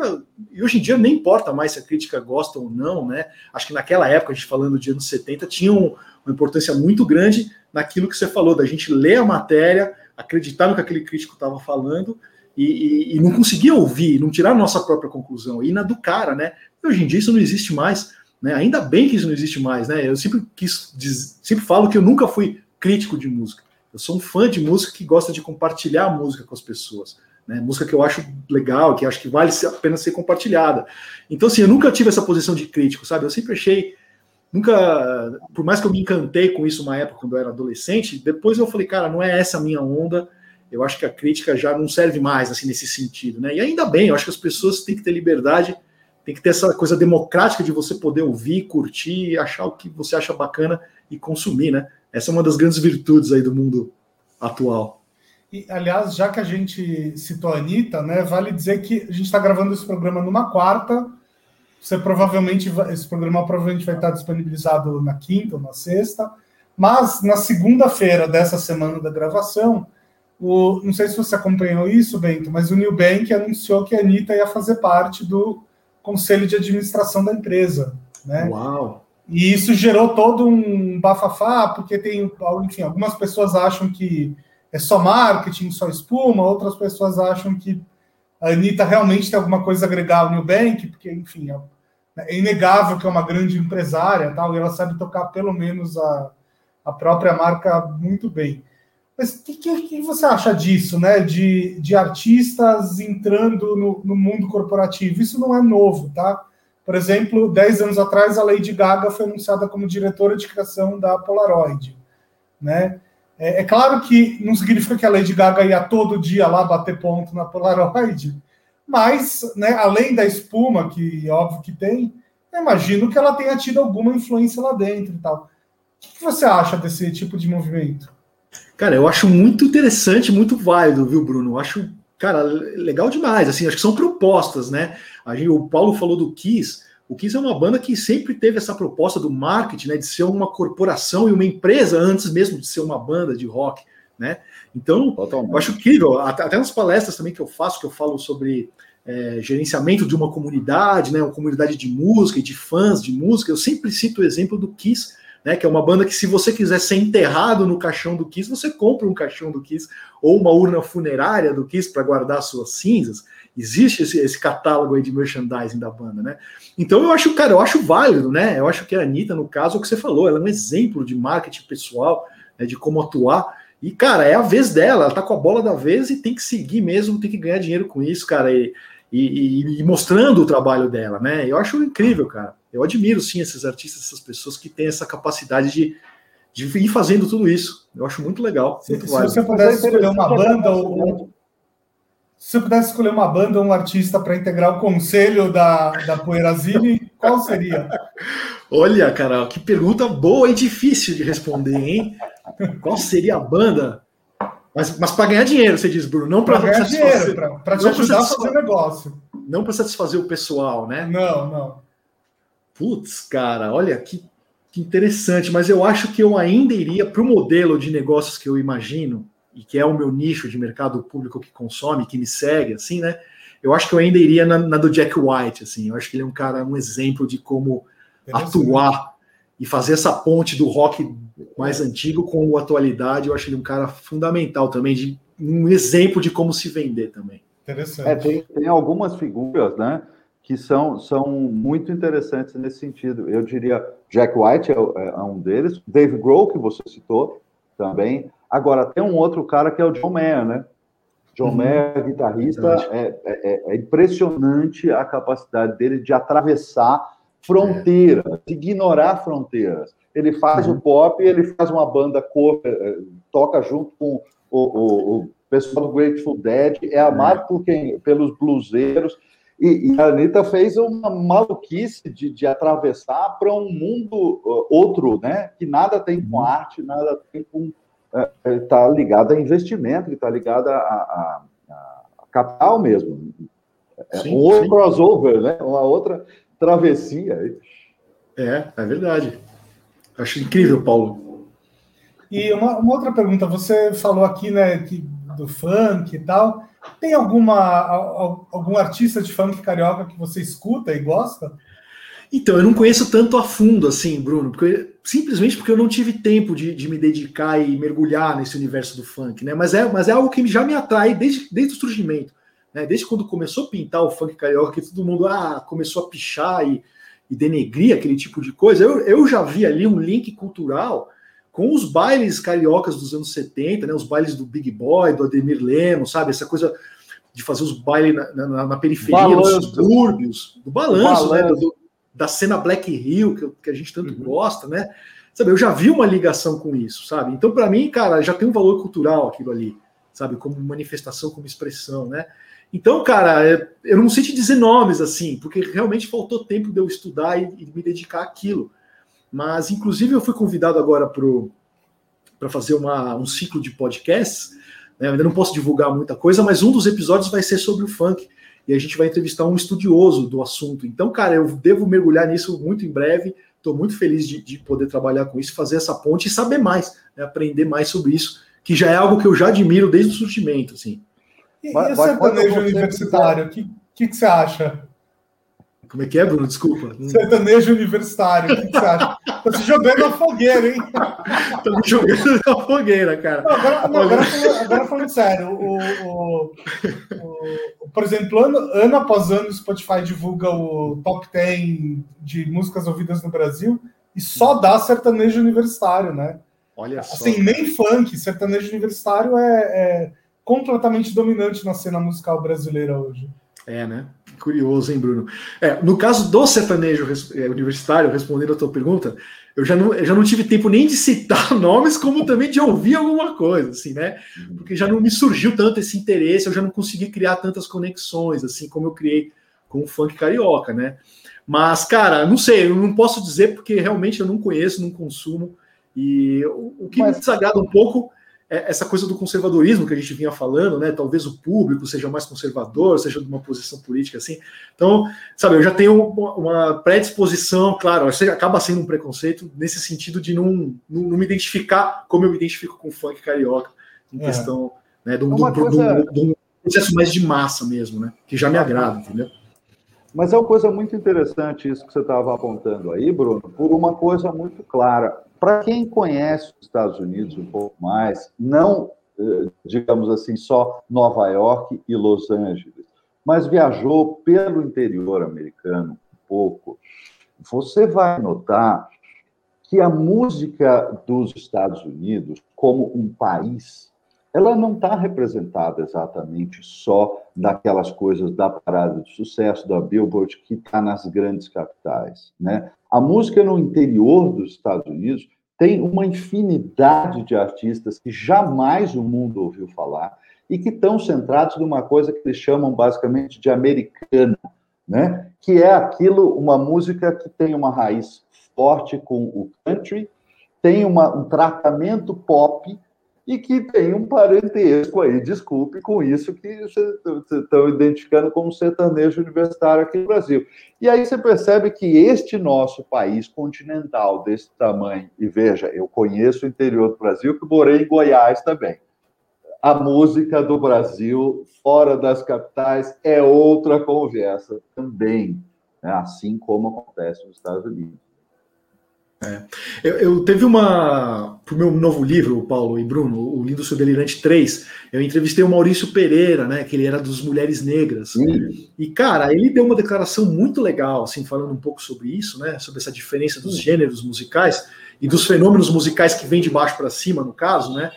e hoje em dia nem importa mais se a crítica gosta ou não, né? Acho que naquela época, a gente falando de anos 70, tinha um, uma importância muito grande naquilo que você falou, da gente ler a matéria, acreditar no que aquele crítico estava falando e, e, e, não conseguir ouvir, não tirar a nossa própria conclusão, e na do cara, né? E hoje em dia isso não existe mais. Né? Ainda bem que isso não existe mais, né? Eu sempre quis sempre falo que eu nunca fui crítico de música. Eu sou um fã de música que gosta de compartilhar a música com as pessoas. Né? Música que eu acho legal, que acho que vale a pena ser compartilhada. Então, assim, eu nunca tive essa posição de crítico, sabe? Eu sempre achei. Nunca. Por mais que eu me encantei com isso uma época quando eu era adolescente, depois eu falei, cara, não é essa a minha onda. Eu acho que a crítica já não serve mais, assim, nesse sentido, né? E ainda bem, eu acho que as pessoas têm que ter liberdade tem que ter essa coisa democrática de você poder ouvir, curtir, achar o que você acha bacana e consumir, né? Essa é uma das grandes virtudes aí do mundo atual. E, aliás, já que a gente citou a Anitta, né, vale dizer que a gente está gravando esse programa numa quarta. Você provavelmente, esse programa provavelmente vai estar disponibilizado na quinta ou na sexta. Mas na segunda-feira dessa semana da gravação, o, não sei se você acompanhou isso, Bento, mas o New Bank anunciou que a Anitta ia fazer parte do conselho de administração da empresa. Né? Uau! E isso gerou todo um bafafá, porque tem, enfim, algumas pessoas acham que é só marketing, só espuma, outras pessoas acham que a Anitta realmente tem alguma coisa a agregar ao Nubank, porque, enfim, é, é inegável que é uma grande empresária tal, e ela sabe tocar pelo menos a, a própria marca muito bem. Mas o que, que, que, você acha disso, né? De, de artistas entrando no, no, mundo corporativo? Isso não é novo, tá? Por exemplo, 10 anos atrás, a Lady Gaga foi anunciada como diretora de criação da Polaroid, né? É, é claro que não significa que a Lady Gaga ia todo dia lá bater ponto na Polaroid, mas, né, além da espuma, que óbvio que tem, imagino que ela tenha tido alguma influência lá dentro e tal. O que você acha desse tipo de movimento? Cara, eu acho muito interessante, muito válido, viu, Bruno? Eu acho, cara, legal demais. Assim, acho que são propostas, né? A gente, o Paulo falou do Kiss. O Kiss é uma banda que sempre teve essa proposta do marketing, né? De ser uma corporação e uma empresa antes mesmo de ser uma banda de rock, né? Então, Totalmente. eu acho incrível. Até, nas palestras também que eu faço, que eu falo sobre é, gerenciamento de uma comunidade, né? Uma comunidade de música e de fãs de música. Eu sempre cito o exemplo do Kiss né? Que é uma banda que, se você quiser ser enterrado no caixão do Kiss, você compra um caixão do Kiss ou uma urna funerária do Kiss para guardar suas cinzas. Existe esse, esse, catálogo aí de merchandising da banda, né? Então eu acho, cara, eu acho válido, né? Eu acho que a Anitta, no caso, é o que você falou, ela é um exemplo de marketing pessoal, né, de como atuar. E, cara, é a vez dela, ela tá com a bola da vez e tem que seguir mesmo, tem que ganhar dinheiro com isso, cara, e, e, e mostrando o trabalho dela, né? Eu acho incrível, cara eu admiro sim esses artistas, essas pessoas que têm essa capacidade de, de ir fazendo tudo isso. Eu acho muito legal. Se, muito se você pudesse escolher uma banda ou se você pudesse escolher uma banda ou um artista para integrar o conselho da, da Poeirazine, qual seria? <laughs> Olha, cara, que pergunta boa e difícil de responder, hein? Qual seria a banda? Mas, mas para ganhar dinheiro, você diz, Bruno, não para ganhar dinheiro, para te ajudar a fazer negócio. não para satisfazer o pessoal, né? Não, não. Putz, cara, olha que, que interessante, mas eu acho que eu ainda iria para o modelo de negócios que eu imagino, e que é o meu nicho de mercado público que consome, que me segue, assim, né? Eu acho que eu ainda iria na, na do Jack White, assim. Eu acho que ele é um cara, um exemplo de como atuar e fazer essa ponte do rock mais antigo com a atualidade. Eu acho ele um cara fundamental também, de um exemplo de como se vender também. Interessante. É, tem, tem algumas figuras, né? que são, são muito interessantes nesse sentido. Eu diria, Jack White é, é um deles, Dave Grohl, que você citou também. Agora, tem um outro cara que é o John Mayer, né? John uhum. Mayer, guitarrista, é, é, é, impressionante a capacidade dele de atravessar fronteiras, é. ignorar fronteiras. Ele faz uhum. o pop, ele faz uma banda cover, é, toca junto com o, o, o pessoal do Grateful Dead, é amado por quem, pelos bluseiros. E, e, a Anitta fez uma maluquice de, de atravessar para um mundo uh, outro, né? Que nada tem com uhum. arte, nada tem com está é, ligado a investimento, está ligado a, a, a, capital mesmo. É sim, um outro crossover, né? Uma outra travessia. É, é verdade. Acho incrível, Paulo. E uma, uma outra pergunta, você falou aqui, né, que, do funk e tal. Tem alguma algum artista de funk carioca que você escuta e gosta? Então, eu não conheço tanto a fundo assim, Bruno, porque, simplesmente porque eu não tive tempo de, de, me dedicar e mergulhar nesse universo do funk, né? Mas é, mas é algo que já me atrai desde, desde o surgimento, né? Desde quando começou a pintar o funk carioca, que todo mundo ah, começou a pichar e, e denegrir aquele tipo de coisa, eu, eu já vi ali um link cultural com os bailes cariocas dos anos 70, né? Os bailes do Big Boy, do Ademir Lemos, sabe? Essa coisa de fazer os bailes na, na, na periferia, balanço. nos subúrbios, do balanço, balanço. né? Do, da cena Black Hill, que, que a gente tanto uhum. gosta, né? Sabe, eu já vi uma ligação com isso, sabe? Então, para mim, cara, já tem um valor cultural aquilo ali, sabe? Como manifestação, como expressão, né? Então, cara, é, eu não sei te dizer nomes assim, porque realmente faltou tempo de eu estudar e, e me dedicar àquilo. Mas, inclusive, eu fui convidado agora para fazer uma, um ciclo de podcasts. Né? Eu ainda não posso divulgar muita coisa, mas um dos episódios vai ser sobre o funk e a gente vai entrevistar um estudioso do assunto. Então, cara, eu devo mergulhar nisso muito em breve. Estou muito feliz de, de, poder trabalhar com isso, fazer essa ponte e saber mais, né, aprender mais sobre isso, que já é algo que eu já admiro desde o surgimento. Assim. E, e o sertanejo universitário, o que, que, que você acha? Como é que é, Bruno? Desculpa. Sertanejo universitário, o que, você acha? Tá se jogando na fogueira, hein? <laughs> Tô me jogando na fogueira, cara. Não, agora, não, agora, agora, falando sério, o, o, o, por exemplo, ano, ano após ano o Spotify divulga o top 10 de músicas ouvidas no Brasil e só dá sertanejo universitário, né? Olha só. Assim, nem funk, sertanejo universitário é, é completamente dominante na cena musical brasileira hoje. É, né? Curioso, hein, Bruno? É, no caso do sertanejo é, universitário, respondendo a tua pergunta, eu já, não, eu já não tive tempo nem de citar <laughs> nomes, como também de ouvir alguma coisa, assim, né? Porque já não me surgiu tanto esse interesse, eu já não consegui criar tantas conexões, assim, como eu criei com o funk carioca, né? Mas, cara, não sei, eu não posso dizer porque realmente eu não conheço, não consumo. E o, o que Mas... me desagrada um pouco essa coisa do conservadorismo que a gente vinha falando, né? Talvez o público seja mais conservador, seja de uma posição política assim. Então, sabe, eu já tenho uma predisposição, claro, acaba sendo um preconceito nesse sentido de não, não, não me identificar como eu me identifico com o funk carioca, em é. questão né, de, um, é coisa... de, um, processo mais de massa mesmo, né? Que já me agrada, entendeu? Mas é uma coisa muito interessante isso que você estava apontando aí, Bruno, por uma coisa muito clara para quem conhece os Estados Unidos um pouco mais, não, eh, digamos assim, só Nova York e Los Angeles, mas viajou pelo interior americano um pouco, você vai notar que a música dos Estados Unidos, como um país, ela não está representada exatamente só daquelas coisas da parada de sucesso, da Billboard, que está nas grandes capitais. Né? A música no interior dos Estados Unidos tem uma infinidade de artistas que jamais o mundo ouviu falar e que estão centrados numa coisa que eles chamam basicamente de americana, né? que é aquilo, uma música que tem uma raiz forte com o country, tem uma, um tratamento pop e que tem um parentesco aí, desculpe com isso que vocês estão identificando como sertanejo universitário aqui no Brasil. E aí você percebe que este nosso país continental desse tamanho, e veja, eu conheço o interior do Brasil, que morei em Goiás também. A música do Brasil, fora das capitais, é outra conversa também, né? assim como acontece nos Estados Unidos. É. Eu, eu, teve uma. Para o meu novo livro, Paulo e Bruno, O Lindo Seu Delirante 3, eu entrevistei o Maurício Pereira, né? Que ele era dos Mulheres Negras. E, cara, ele deu uma declaração muito legal, assim, falando um pouco sobre isso, né? Sobre essa diferença dos gêneros musicais e dos fenômenos musicais que vêm de baixo para cima, no caso, né?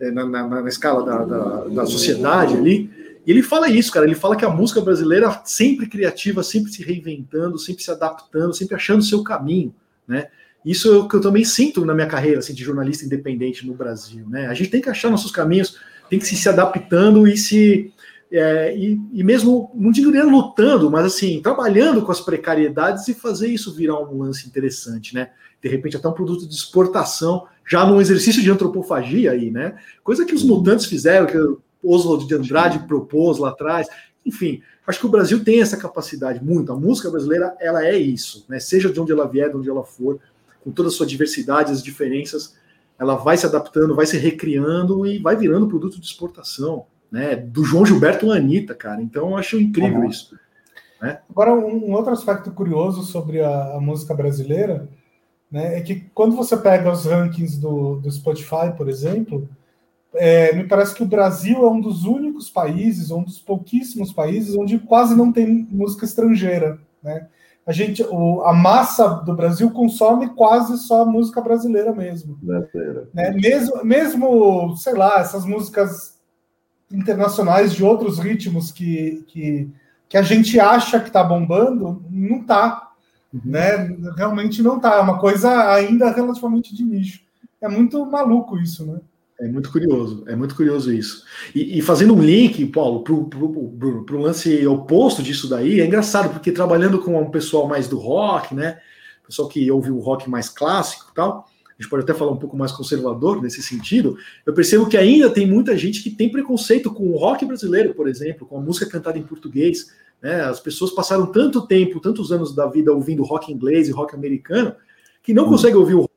É, na, na, na escala da, da, da sociedade ali. E ele fala isso, cara. Ele fala que a música brasileira sempre criativa, sempre se reinventando, sempre se adaptando, sempre achando o seu caminho, né? Isso é o que eu também sinto na minha carreira assim, de jornalista independente no Brasil. Né? A gente tem que achar nossos caminhos, tem que se, se adaptando e se. É, e, e, mesmo, não digo nem lutando, mas assim, trabalhando com as precariedades e fazer isso virar um lance interessante, né? De repente, até um produto de exportação, já num exercício de antropofagia aí, né? Coisa que os mutantes fizeram, que o Oswald de Andrade propôs lá atrás. Enfim, acho que o Brasil tem essa capacidade muito. A música brasileira, ela é isso, né? Seja de onde ela vier, de onde ela for, com toda a sua diversidade, as diferenças, ela vai se adaptando, vai se recriando e vai virando produto de exportação, né? Do João Gilberto à Anitta, cara. Então eu acho incrível uhum. isso. Né? Agora, um, outro aspecto curioso sobre a, a, música brasileira né, é que quando você pega os rankings do, do Spotify, por exemplo, é, me parece que o Brasil é um dos únicos países, um dos pouquíssimos países onde quase não tem música estrangeira, né? A gente, o, a massa do Brasil consome quase só música brasileira mesmo. Brasileira. Né? Mesmo, mesmo, sei lá, essas músicas internacionais de outros ritmos que, que, que a gente acha que está bombando, não está. Uhum. Né? Realmente não está. É uma coisa ainda relativamente de nicho. É muito maluco isso, né? É muito curioso, é muito curioso isso. E, e fazendo um link, Paulo, para o lance oposto disso daí, é engraçado, porque trabalhando com um pessoal mais do rock, né? Pessoal que ouve o rock mais clássico e tal, a gente pode até falar um pouco mais conservador nesse sentido, eu percebo que ainda tem muita gente que tem preconceito com o rock brasileiro, por exemplo, com a música cantada em português. Né? As pessoas passaram tanto tempo, tantos anos da vida ouvindo rock inglês e rock americano, que não hum. conseguem ouvir o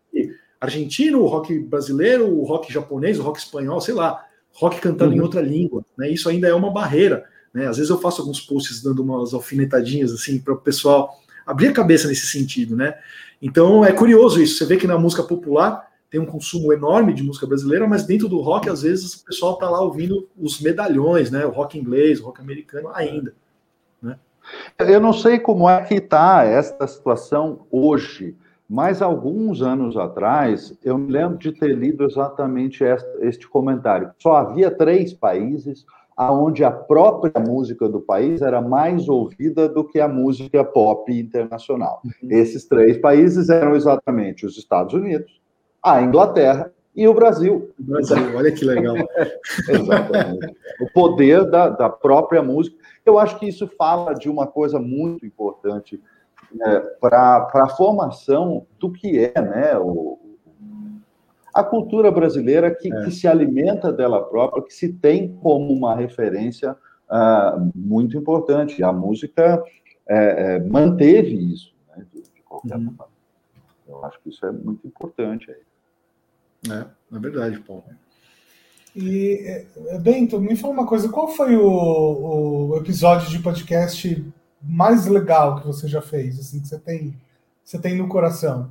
argentino, o rock brasileiro, o rock japonês, o rock espanhol, sei lá, rock cantando uhum. em outra língua, né? Isso ainda é uma barreira, né? Às vezes eu faço alguns posts dando umas alfinetadinhas assim para o pessoal abrir a cabeça nesse sentido, né? Então é curioso isso. Você vê que na música popular tem um consumo enorme de música brasileira, mas dentro do rock às vezes o pessoal tá lá ouvindo os medalhões, né? O rock inglês, o rock americano ainda, né? Eu não sei como é que está esta situação hoje mas alguns anos atrás, eu me lembro de ter lido exatamente este comentário. Só havia três países onde a própria música do país era mais ouvida do que a música pop internacional. Uhum. Esses três países eram exatamente os Estados Unidos, a Inglaterra e o Brasil. Brasil, olha que legal. <laughs> exatamente. O poder da, da própria música. Eu acho que isso fala de uma coisa muito importante é, para a formação do que é né, o, a cultura brasileira que, é. que, se alimenta dela própria, que se tem como uma referência uh, muito importante. A música é, é, manteve isso, né, de, de qualquer uhum. forma. Eu acho que isso é muito importante. Aí. É, é verdade, Paulo. E, é, Bento, me fala uma coisa, qual foi o, o episódio de podcast mais legal que você já fez, assim, que você tem, você tem no coração?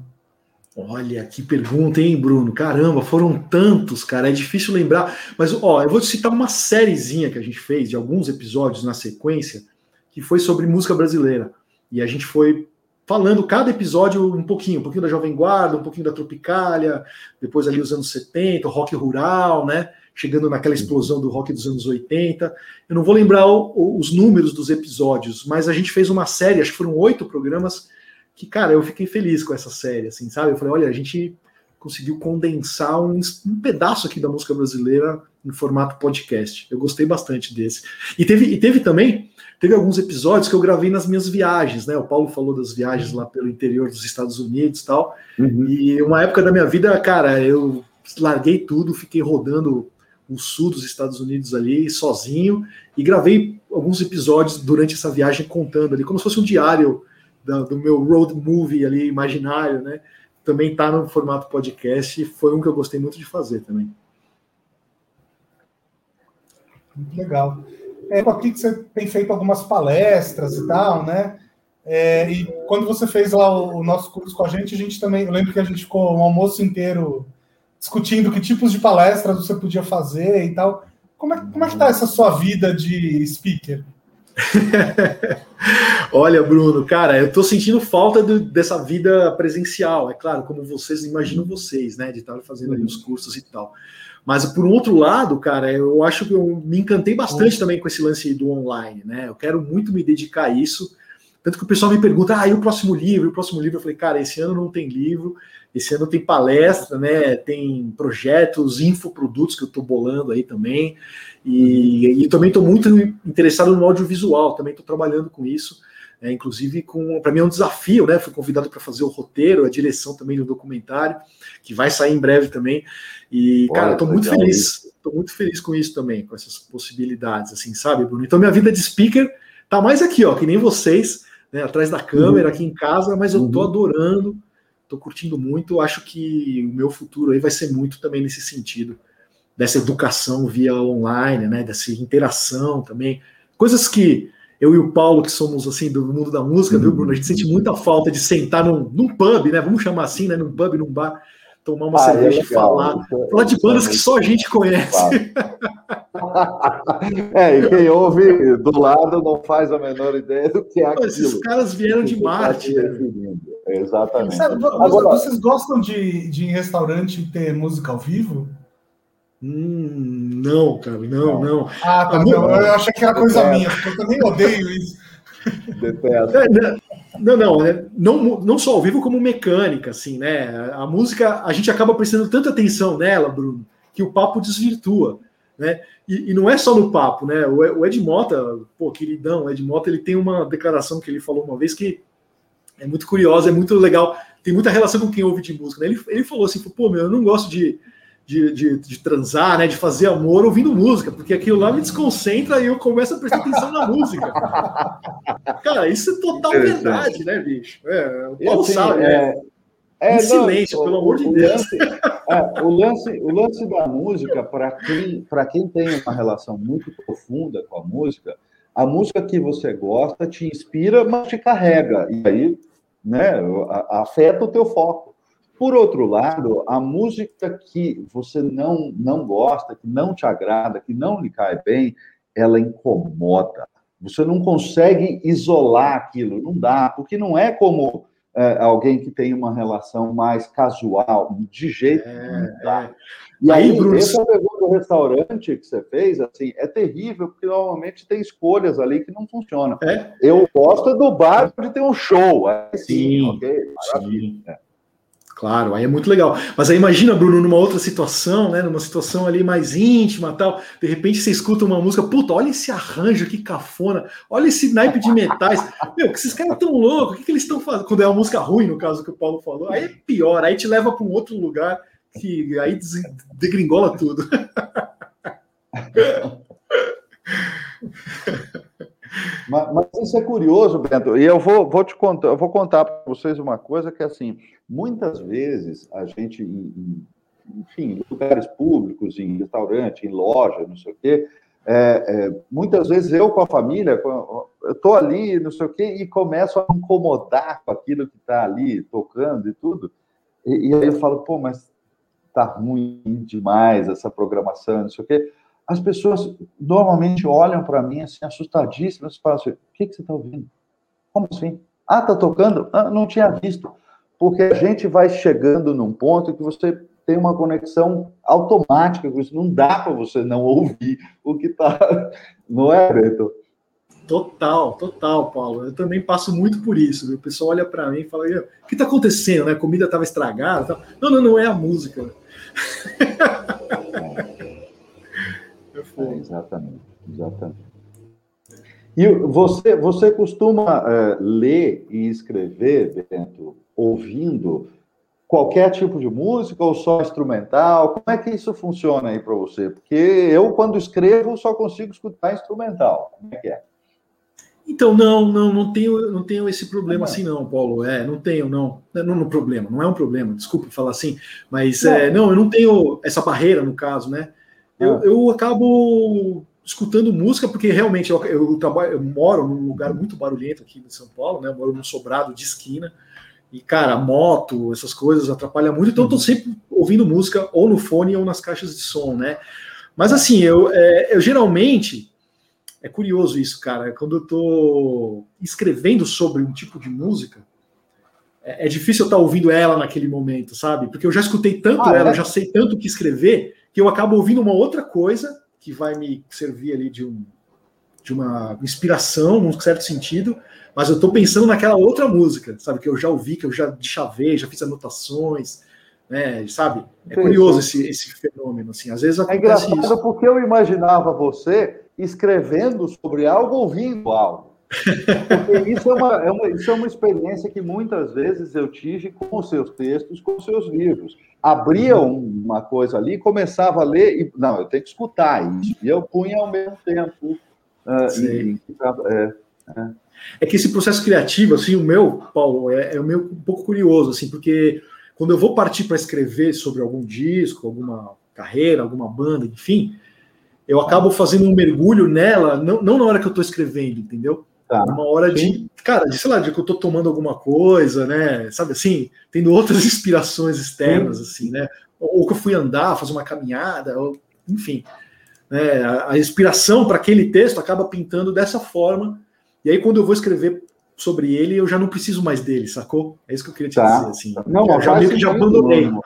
Olha, que pergunta, hein, Bruno? Caramba, foram tantos, cara, é difícil lembrar. Mas, ó, eu vou citar uma sériezinha que a gente fez, de alguns episódios na sequência, que foi sobre música brasileira. E a gente foi falando cada episódio um pouquinho, um pouquinho da Jovem Guarda, um pouquinho da Tropicália, depois ali os anos 70, rock rural, né? Chegando naquela explosão do rock dos anos 80. Eu não vou lembrar o, os números dos episódios, mas a gente fez uma série, acho que foram oito programas, que, cara, eu fiquei feliz com essa série, assim, sabe? Eu falei, olha, a gente conseguiu condensar um, um pedaço aqui da música brasileira em formato podcast. Eu gostei bastante desse. E teve, e teve também, teve alguns episódios que eu gravei nas minhas viagens, né? O Paulo falou das viagens lá pelo interior dos Estados Unidos e tal. Uhum. E uma época da minha vida, cara, eu larguei tudo, fiquei rodando o sul dos Estados Unidos ali, sozinho, e gravei alguns episódios durante essa viagem contando ali, como se fosse um diário do, do meu road movie ali, imaginário, né? Também está no formato podcast, e foi um que eu gostei muito de fazer também. Muito legal. É, aqui que você tem feito algumas palestras e tal, né? É, e quando você fez lá o, o, nosso curso com a gente, a gente também. Eu lembro que a gente ficou um almoço inteiro discutindo que tipos de palestras você podia fazer e tal. Como é, como é que tá essa sua vida de speaker? <laughs> Olha, Bruno, cara, eu tô sentindo falta do, dessa vida presencial, é claro, como vocês imaginam vocês, né, de estar fazendo ali os cursos e tal. Mas por um outro lado, cara, eu acho que eu me encantei bastante também com esse lance do online, né? Eu quero muito me dedicar a isso. Tanto que o pessoal me pergunta, ah, e o próximo livro? E o próximo livro? Eu falei, cara, esse ano não tem livro, esse ano tem palestra, né? Tem projetos, infoprodutos que eu estou bolando aí também. E, e também estou muito interessado no audiovisual, também estou trabalhando com isso. É, inclusive, com para mim é um desafio, né? Fui convidado para fazer o roteiro, a direção também do documentário, que vai sair em breve também. E, cara, estou muito feliz, estou muito feliz com isso também, com essas possibilidades, assim, sabe, Bruno? Então, minha vida de speaker tá mais aqui, ó, que nem vocês, né? Atrás da câmera, uhum. aqui em casa, mas eu tô uhum. adorando, tô curtindo muito. Acho que o meu futuro aí vai ser muito também nesse sentido, dessa educação via online, né? Dessa interação também. Coisas que eu e o Paulo, que somos assim do mundo da música, viu, Bruno? A gente sente muita falta de sentar num, num pub, né? Vamos chamar assim, né? Num pub, num bar, tomar uma ah, é cerveja e falar. É falar de bandas que só a gente conhece. <laughs> é, e quem ouve do lado não faz a menor ideia do que é aquilo. Esses caras vieram de Marte. Exatamente. Sabe, Agora, vocês gostam de, de ir em restaurante ter música ao vivo? Hum, não, cara, não, não. Ah, tá, não, eu achei que era coisa minha, porque eu também odeio isso. Detesto. É, né, não, não, né, não, não só ao vivo, como mecânica, assim, né? A música, a gente acaba prestando tanta atenção nela, Bruno, que o papo desvirtua, né? E, e não é só no papo, né? O, o Ed Mota, pô, queridão, o Ed Mota, ele tem uma declaração que ele falou uma vez que é muito curiosa, é muito legal, tem muita relação com quem ouve de música, né? Ele, ele falou assim, pô, meu, eu não gosto de de, de, de, transar, né, de fazer amor ouvindo música, porque aquilo lá me desconcentra e eu começo a prestar atenção na música. Cara, isso é total verdade, né, bicho? É, o Paulo assim, sabe, é, né? É, em silêncio, não, pelo amor de Deus. Lance, é, o, lance, o lance da música, para quem, quem tem uma relação muito profunda com a música, a música que você gosta te inspira, mas te carrega. E aí né, afeta o teu foco. Por outro lado, a música que você não, não gosta, que não te agrada, que não lhe cai bem, ela incomoda. Você não consegue isolar aquilo, não dá, porque não é como é, alguém que tem uma relação mais casual, de jeito é, É. E aí, aí Bruno... essa pergunta do restaurante que você fez, assim, é terrível, porque normalmente tem escolhas ali que não funcionam. É? Eu gosto do bar de ter um show, aí sim, ok? Maravilha. Sim. Claro, aí é muito legal. Mas aí imagina, Bruno, numa outra situação, né? Numa situação ali mais íntima tal. De repente você escuta uma música, puta, olha esse arranjo, que cafona, olha esse naipe de metais. Meu, que esses caras tão loucos, o que, que eles estão fazendo? Quando é uma música ruim, no caso que o Paulo falou, aí é pior, aí te leva para um outro lugar que aí degringola tudo. <laughs> Mas, mas, isso é curioso, Bento. E eu vou, vou te contar, eu vou contar para vocês uma coisa que é assim, muitas vezes a gente, em, enfim, em lugares públicos, em restaurante, em loja, não sei o quê, é, é, muitas vezes eu com a família, eu estou ali, não sei o quê, e começo a incomodar com aquilo que está ali tocando e tudo. E, e aí eu falo, pô, mas tá ruim demais essa programação, não sei o quê as pessoas normalmente olham para mim assim, assustadíssimas, e falam assim: o que, que você está ouvindo? Como assim? Ah, está tocando? Ah, não tinha visto. Porque a gente vai chegando num ponto que você tem uma conexão automática com isso. Não dá para você não ouvir o que está. <laughs> Não é, Beto? Total, total, Paulo. Eu também passo muito por isso. Viu? O pessoal olha para mim e fala: o que está acontecendo? Né? A comida estava estragada? Não, não, não é a música. <laughs> É, exatamente, exatamente. E você, você costuma uh, ler e escrever, Bento, ouvindo? qualquer tipo de música ou só instrumental? Como é que isso funciona aí para você? Porque eu, quando escrevo, só consigo escutar instrumental. Como é que é? Então, não, não, não tenho, não tenho esse problema assim, não, Paulo. É, não tenho, não. Não, não problema, não é um problema, desculpa falar assim, mas não, é, não eu não tenho essa barreira, no caso, né? Eu, ah. eu acabo escutando música, porque realmente eu, eu, trabalho, eu moro num lugar muito barulhento aqui em São Paulo, né? Eu moro num sobrado de esquina. E, cara, moto, essas coisas atrapalham muito, então eu tô uhum. sempre ouvindo música ou no fone ou nas caixas de som, né? Mas assim, eu, é, eu geralmente é curioso isso, cara. Quando eu estou escrevendo sobre um tipo de música, é, é difícil eu estar tá ouvindo ela naquele momento, sabe? Porque eu já escutei tanto ah, ela, é? eu já sei tanto o que escrever, que eu acabo ouvindo uma outra coisa que vai me servir ali de, um, de uma inspiração, num certo sentido, mas eu estou pensando naquela outra música, sabe? Que eu já ouvi, que eu já chavei, já fiz anotações, né? Sabe? É curioso esse, esse fenômeno, assim. Às vezes é acontece é engraçado isso. porque eu imaginava você escrevendo sobre algo, ouvindo algo. Porque isso é, uma, é uma, isso é uma experiência que muitas vezes eu tive com os seus textos, com os seus livros. Abria uhum. uma coisa ali, começava a ler, e não, eu tenho que escutar isso. E eu punha ao mesmo tempo. Uh, e, é, é. é, que esse processo criativo, assim, o meu, Paulo, é, é o meu um pouco curioso, assim, porque quando eu vou partir para escrever sobre algum disco, alguma carreira, alguma banda, enfim, eu acabo fazendo um mergulho nela, não, não na hora que eu estou escrevendo, entendeu? Tá. Uma hora de, cara, de, sei lá, de que eu estou tomando alguma coisa, né? Sabe assim, tendo outras <laughs> inspirações externas, Sim. assim, né? Ou que eu fui andar, fazer uma caminhada, ou, enfim. Né? A, a inspiração para aquele texto acaba pintando dessa forma. E aí, quando eu vou escrever sobre ele, eu já não preciso mais dele, sacou? É isso que eu queria te tá. dizer, assim. Não, eu já meio que já abandonei. Né?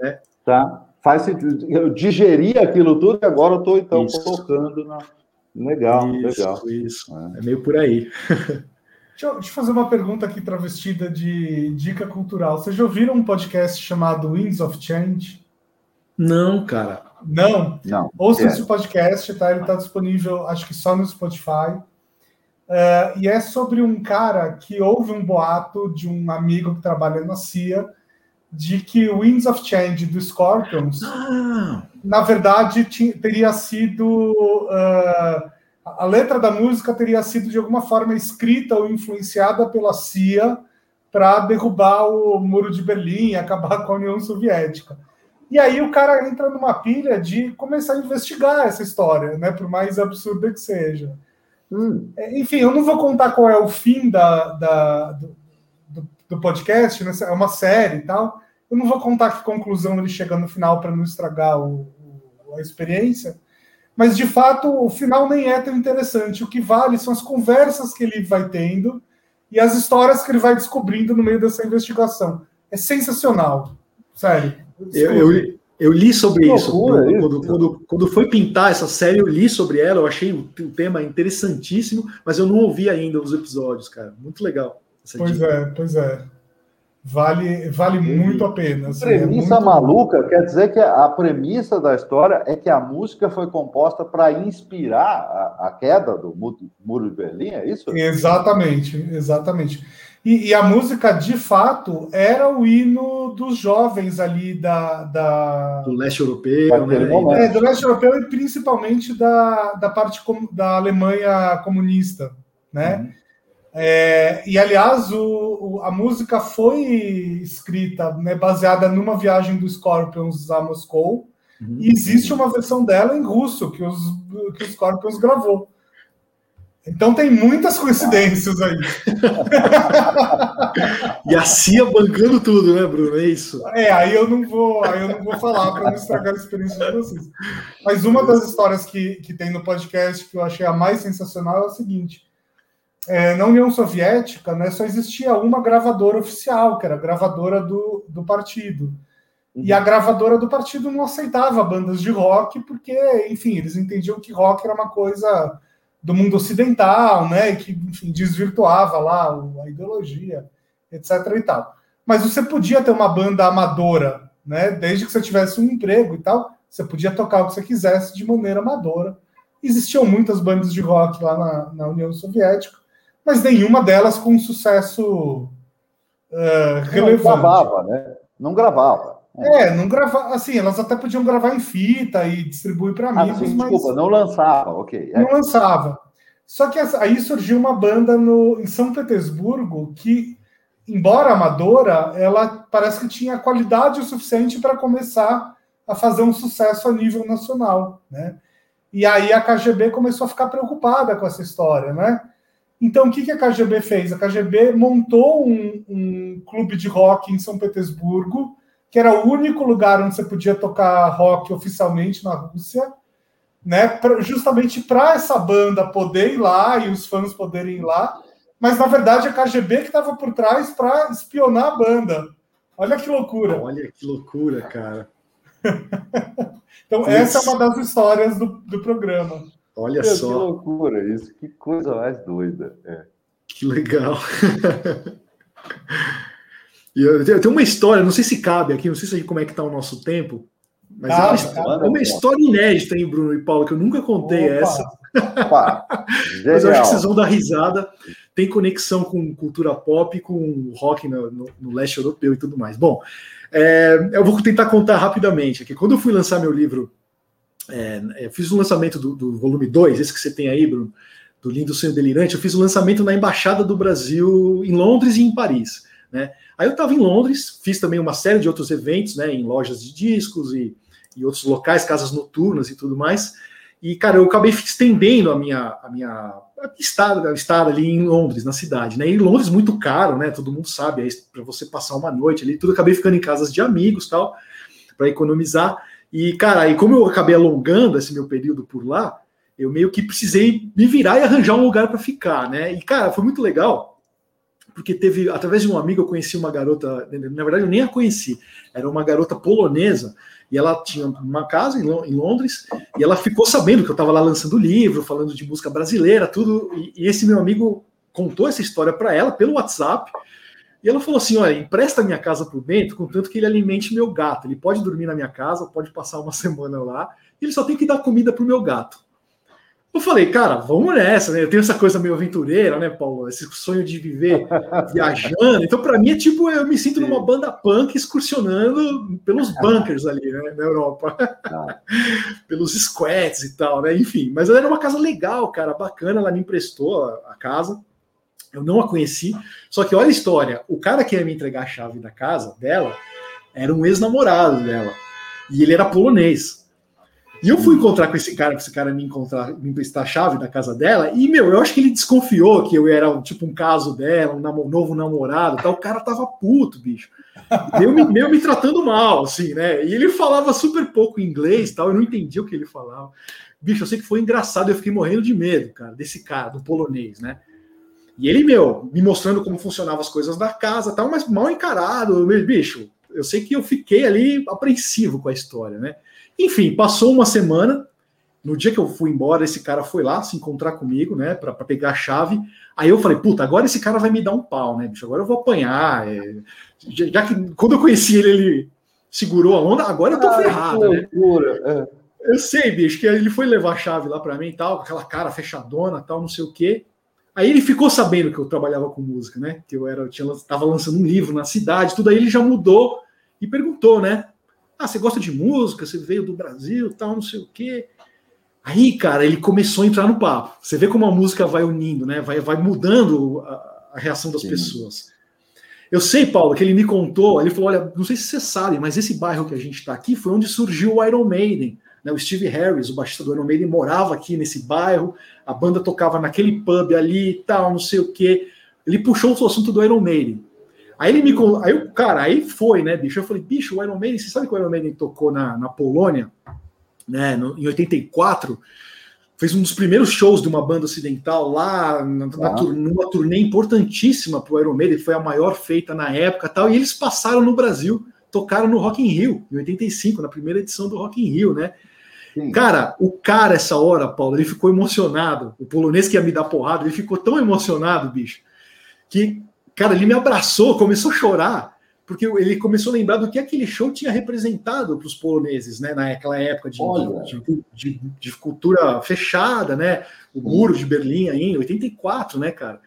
né? Tá faz sentido. Eu digeri aquilo tudo e agora eu estou, então, isso. colocando na. Legal, isso, legal. Isso, é. é meio por aí. <laughs> Deixa eu, deixa eu, fazer uma pergunta aqui travestida de dica cultural. Vocês já ouviram um podcast chamado Winds of Change? Não, cara. Não? Não. Ouça é. esse podcast, tá? Ele está disponível, acho que só no Spotify. Uh, e é sobre um cara que houve um boato de um amigo que trabalha na CIA de que o Winds of Change do Scorpions, ah. na verdade, teria sido. Uh, a letra da música teria sido de alguma forma escrita ou influenciada pela CIA para derrubar o muro de Berlim, acabar com a União Soviética. E aí o cara entra numa pilha de começar a investigar essa história, né? Por mais absurda que seja. Hum. É, enfim, eu não vou contar qual é o fim da, da do, do podcast, né? é uma série e tal. Eu não vou contar que conclusão ele chega no final para não estragar o, o, a experiência, mas de fato o final nem é tão interessante. O que vale são as conversas que ele vai tendo e as histórias que ele vai descobrindo no meio dessa investigação. É sensacional, sério. Eu, eu, eu, li sobre que isso. Quando. Quando, quando, foi pintar essa série, eu li sobre ela, eu achei o, o tema interessantíssimo, mas eu não ouvi ainda os episódios, cara. Muito legal. Pois dica. é, pois é. Vale, vale muito a pena. Assim, é premissa é maluca quer dizer que a premissa da história é que a música foi composta para inspirar a, a, queda do muro de Berlim, é isso? Exatamente, exatamente. E, e, a música, de fato, era o hino dos jovens ali da. da... Do leste europeu, né? É, do leste europeu e principalmente da, da parte da Alemanha comunista, né? Uhum. É, e aliás, o, o, a música foi escrita né, baseada numa viagem do Scorpions a Moscou, uhum. e existe uma versão dela em russo que, os, que o Scorpions gravou. Então tem muitas coincidências aí. <laughs> e a CIA bancando tudo, né, Bruno? É isso. É, aí eu não vou, aí eu não vou falar para não estragar a experiência de vocês. Mas uma das histórias que, que tem no podcast que eu achei a mais sensacional é a seguinte: é, na União Soviética né, só existia uma gravadora oficial, que era a gravadora do, do partido. Uhum. E a gravadora do partido não aceitava bandas de rock, porque, enfim, eles entendiam que rock era uma coisa do mundo ocidental, né? Que, enfim, desvirtuava lá a ideologia, etc. e tal. Mas você podia ter uma banda amadora, né? Desde que você tivesse um emprego e tal, você podia tocar o que você quisesse de maneira amadora. Existiam muitas bandas de rock lá na, na União Soviética mas nenhuma delas com sucesso uh, relevante. Acabava, né? Não gravava. É, não gravava. Assim, elas até podiam gravar em fita e distribuir para ah, amigos, ah, sim, mas. Desculpa, não lançava, ok. É. Não lançava. Só que aí surgiu uma banda no, em São Petersburgo que, embora amadora, ela parece que tinha qualidade o suficiente para começar a fazer um sucesso a nível nacional, né? E aí a KGB começou a ficar preocupada com essa história, né? Então, o que, que a KGB fez? A KGB montou um, um clube de rock em São Petersburgo, que era o único lugar onde você podia tocar rock oficialmente na Rússia, né? Pra, justamente para essa banda poder ir lá e os fãs poderem ir lá. Mas na verdade a KGB que estava por trás para espionar a banda. Olha que loucura. Olha que loucura, cara. <laughs> então, isso. essa é uma das histórias do, do programa. Olha Meu, só. Que loucura isso, que coisa mais doida. É. Que legal. <laughs> eu, eu tenho uma história, não sei se cabe aqui, não sei se como é que está o nosso tempo, mas ah, é uma, história, uma história inédita, hein, Bruno e Paulo, que eu nunca contei Opa. essa. Opa, <laughs> mas eu acho que vocês vão dar risada. Tem conexão com cultura pop, com rock no, no, no leste europeu e tudo mais. Bom, é, eu vou tentar contar rapidamente aqui. Quando eu fui lançar meu livro, é, eu fiz o lançamento do, do, volume 2, esse que você tem aí, Bruno, do Lindo Sonho Delirante. Eu fiz o lançamento na Embaixada do Brasil em Londres e em Paris. Né? Aí eu estava em Londres, fiz também uma série de outros eventos né, em lojas de discos e, e outros locais, casas noturnas e tudo mais. E, cara, eu acabei estendendo a minha, a minha estar, ali em Londres, na cidade, né? E Londres muito caro, né? Todo mundo sabe, para você passar uma noite ali, tudo acabei ficando em casas de amigos tal, para economizar. E, cara, e como eu acabei alongando esse meu período por lá, eu meio que precisei me virar e arranjar um lugar para ficar, né? E, cara, foi muito legal, porque teve, através de um amigo, eu conheci uma garota, na verdade eu nem a conheci, era uma garota polonesa e ela tinha uma casa em, Londres, e ela ficou sabendo que eu estava lá lançando livro, falando de música brasileira, tudo, e, e esse meu amigo contou essa história para ela pelo WhatsApp, e ela falou assim: olha, empresta minha casa para o Bento, contanto que ele alimente meu gato. Ele pode dormir na minha casa, pode passar uma <laughs> semana lá, e ele só tem que dar comida para o meu gato. Eu falei, cara, vamos nessa, né? Eu tenho essa coisa meio aventureira, né, Paulo? Esse sonho de viver <laughs> viajando. Então, para mim, é tipo, eu me sinto numa banda punk excursionando pelos <laughs> bunkers ali, né, na Europa. Ah. pelos squats e tal, né? Enfim, mas era uma casa legal, cara, bacana. Ela me emprestou a casa. Eu não a conheci. Só que olha a história: o cara que ia me entregar a chave da casa dela era um ex-namorado dela. E ele era polonês. E eu fui encontrar com esse cara, com esse cara me encontrar, me emprestar a chave da casa dela, e, meu, eu acho que ele desconfiou que eu era, tipo, um caso dela, um novo namorado tal. O cara tava puto, bicho. Meio, meio me tratando mal, assim, né? E ele falava super pouco inglês tal, eu não entendia o que ele falava. Bicho, eu sei que foi engraçado, eu fiquei morrendo de medo, cara, desse cara, do polonês, né? E ele, meu, me mostrando como funcionavam as coisas da casa tal, mas mal encarado, bicho. Eu sei que eu fiquei ali apreensivo com a história, né? Enfim, passou uma semana. No dia que eu fui embora, esse cara foi lá se encontrar comigo, né, para pegar a chave. Aí eu falei, puta, agora esse cara vai me dar um pau, né, bicho? Agora eu vou apanhar. É... Já que quando eu conheci ele, ele segurou a onda, agora eu tô ah, ferrado, né? É. Eu sei, bicho, que ele foi levar a chave lá para mim e tal, com aquela cara fechadona tal, não sei o quê. Aí ele ficou sabendo que eu trabalhava com música, né? Que eu era, eu tinha, tava lançando um livro na cidade, tudo aí ele já mudou e perguntou, né? Ah, você gosta de música, você veio do Brasil, tal, não sei o quê. Aí, cara, ele começou a entrar no papo. Você vê como a música vai unindo, né? Vai, vai mudando a, a reação das Sim. pessoas. Eu sei, Paulo, que ele me contou, ele falou: olha, não sei se você sabe, mas esse bairro que a gente está aqui foi onde surgiu o Iron Maiden. Né? O Steve Harris, o baixista do Iron Maiden, morava aqui nesse bairro, a banda tocava naquele pub ali e tal, não sei o quê. Ele puxou o assunto do Iron Maiden. Aí ele me. Aí, cara, aí foi, né, bicho? Eu falei, bicho, o Iron Maiden, você sabe que o Iron Maiden tocou na, na Polônia, né, no, em 84? Fez um dos primeiros shows de uma banda ocidental lá, na, ah. na, numa turnê importantíssima para o Iron Maiden, foi a maior feita na época tal, e eles passaram no Brasil, tocaram no Rock in Rio, em 85, na primeira edição do Rock in Rio, né? Sim. Cara, o cara, essa hora, Paulo, ele ficou emocionado. O polonês que ia me dar porrada, ele ficou tão emocionado, bicho, que Cara, ele me abraçou, começou a chorar, porque ele começou a lembrar do que aquele show tinha representado para os poloneses, né, naquela época de, de, de, de, cultura fechada, né, o muro de Berlim aí, em 84, né, cara.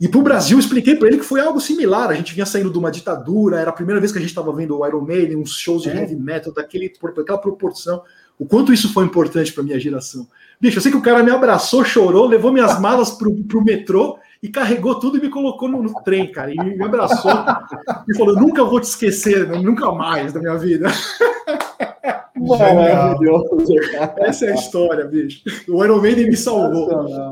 E para o Brasil, eu expliquei para ele que foi algo similar. A gente vinha saindo de uma ditadura, era a primeira vez que a gente estava vendo o Iron Maiden, uns shows de é. heavy metal daquele, daquela proporção. O quanto isso foi importante para minha geração. Bicho, eu sei que o cara me abraçou, chorou, levou minhas <laughs> malas pro, pro metrô e carregou tudo e me colocou no, no trem, cara. E me abraçou <laughs> e falou: nunca vou te esquecer, nunca mais da minha vida. <laughs> Maravilhoso. Essa é a história, bicho. O Iron Maiden me salvou. Sensacional.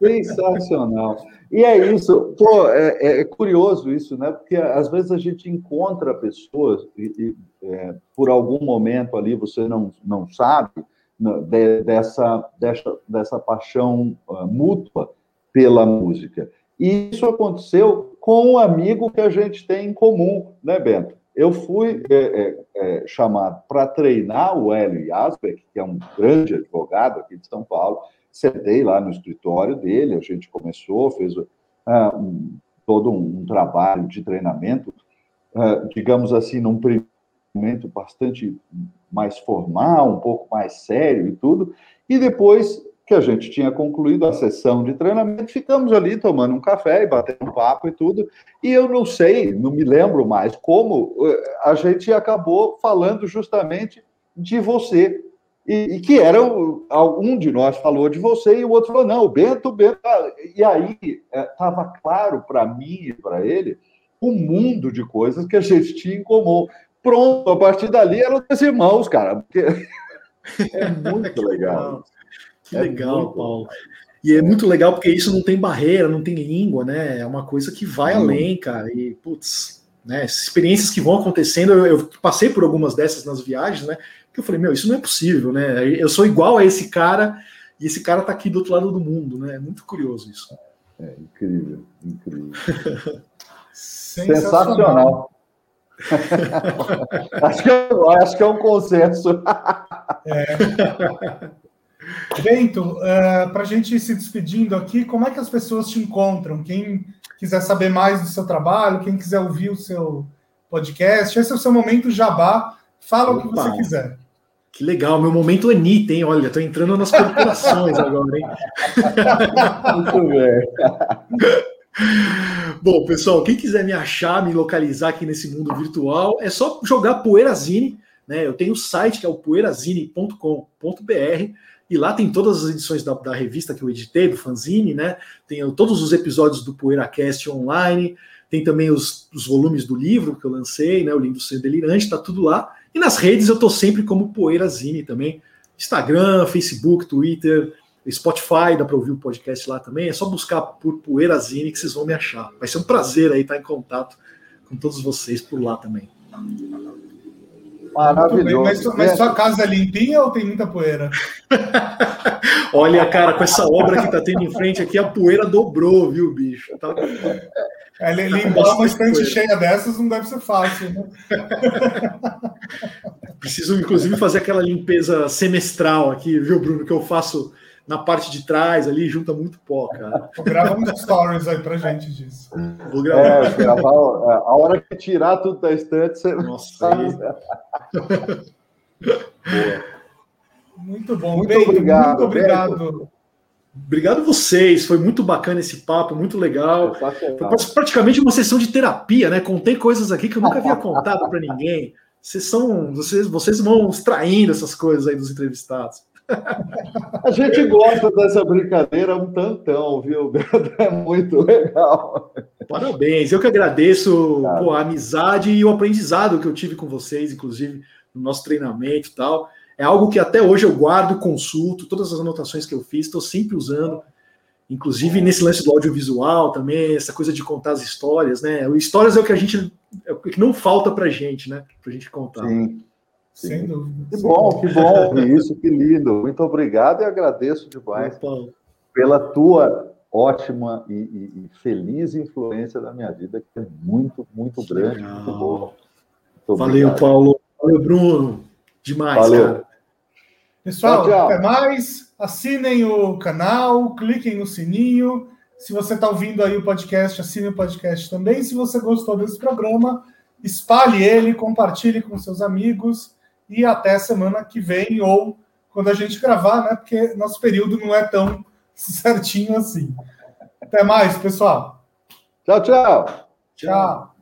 Sensacional. E é isso. Pô, é, é, curioso isso, né? Porque às vezes a gente encontra pessoas e, e é, por algum momento ali você não, não sabe né, de, dessa, dessa, dessa paixão uh, mútua pela música. E isso aconteceu com um amigo que a gente tem em comum, né, Bento? Eu fui é, é, é, chamado para treinar o Hélio Yasbeck, que é um grande advogado aqui de São Paulo. Sentei lá no escritório dele, a gente começou, fez uh, um, todo um, um, trabalho de treinamento, uh, digamos assim, num momento bastante mais formal, um pouco mais sério e tudo. E depois que a gente tinha concluído a sessão de treinamento, ficamos ali tomando um café e batendo um papo e tudo. E eu não sei, não me lembro mais como eh, a gente acabou falando justamente de você. E, e que era um de nós falou de você e o outro falou não, o Bento, o Bento. Ah, e aí estava eh, claro para mim e para ele um mundo de coisas que a gente tinha em comum. Pronto, a partir dali eram dois irmãos, cara. Porque <laughs> é muito <laughs> legal. Que é legal, Paulo. E é muito legal porque isso não tem barreira, não tem língua, né? É uma coisa que vai hum. além, cara. E, putz, né? Experiências que vão acontecendo, eu, eu, passei por algumas dessas nas viagens, né? Que eu falei, meu, isso não é possível, né? Eu sou igual a esse cara e esse cara tá aqui do outro lado do mundo, né? É muito curioso isso. É incrível, incrível. <laughs> Sensacional. <laughs> acho, que é, acho que é um consenso. é. <laughs> Bento, uh, eh, para a gente ir se despedindo aqui, como é que as pessoas te encontram? Quem quiser saber mais do seu trabalho, quem quiser ouvir o seu podcast, esse é o seu momento jabá. Fala Opa. o que você quiser. Que legal, meu momento Anitta, hein? Olha, estou entrando nas corporações agora, hein? Muito bem. Bom, pessoal, quem quiser me achar, me localizar aqui nesse mundo virtual, é só jogar Poeirazine, né? Eu tenho o site que é o poeirazine.com.br e lá tem todas as edições da, da, revista que eu editei, do fanzine, né? Tem todos os episódios do PoeiraCast online, tem também os, os volumes do livro que eu lancei, né? O livro Ser Delirante, tá tudo lá. E nas redes eu tô sempre como Poeirazine também. Instagram, Facebook, Twitter, Spotify, dá para ouvir o podcast lá também. É só buscar por Poeirazine que vocês vão me achar. Vai ser um prazer aí estar em contato com todos vocês por lá também. Maravilhoso. Mas, mas, sua casa é limpinha ou tem muita poeira? <laughs> Olha, cara, com essa obra que tá tendo em frente aqui, a poeira dobrou, viu, bicho? Tá... É, limpar uma estante cheia dessas não deve ser fácil, né? <laughs> Preciso, inclusive, fazer aquela limpeza semestral aqui, viu, Bruno, que eu faço na parte de trás ali, junta muito pó, cara. Vou gravar uns stories aí pra gente disso. Vou gravar. É, gravar a hora que tirar tudo da estante, você. Nossa, Muito bom. Muito Bem, obrigado. Muito obrigado. Obrigado vocês, foi muito bacana esse papo, muito legal. Foi praticamente uma sessão de terapia, né? Contei coisas aqui que eu nunca havia contado para ninguém. Vocês são, vocês, vocês vão extraindo essas coisas aí dos entrevistados. A gente gosta dessa brincadeira um tantão, viu, É muito legal. Parabéns, eu que agradeço pô, a amizade e o aprendizado que eu tive com vocês, inclusive no nosso treinamento e tal. É algo que até hoje eu guardo, consulto, todas as anotações que eu fiz, estou sempre usando, inclusive nesse lance do audiovisual também, essa coisa de contar as histórias, né? Histórias é o que a gente, é o que não falta para gente, né? Para gente contar. Sim. Sim. Sem dúvida. Que bom, que bom isso, que lindo. Muito obrigado e agradeço demais Opa. pela tua ótima e, e, e, feliz influência na minha vida, que é muito, muito grande, muito boa. Valeu, Paulo. Valeu, Bruno. Demais, Valeu. cara. Pessoal, tchau, tchau. até mais. Assinem o canal, cliquem no sininho. Se você está ouvindo aí o podcast, assine o podcast também. Se você gostou desse programa, espalhe ele, compartilhe com seus amigos e até semana que vem, ou quando a gente gravar, né? Porque nosso período não é tão <laughs> certinho assim. Até mais, pessoal. Tchau, tchau. Tchau.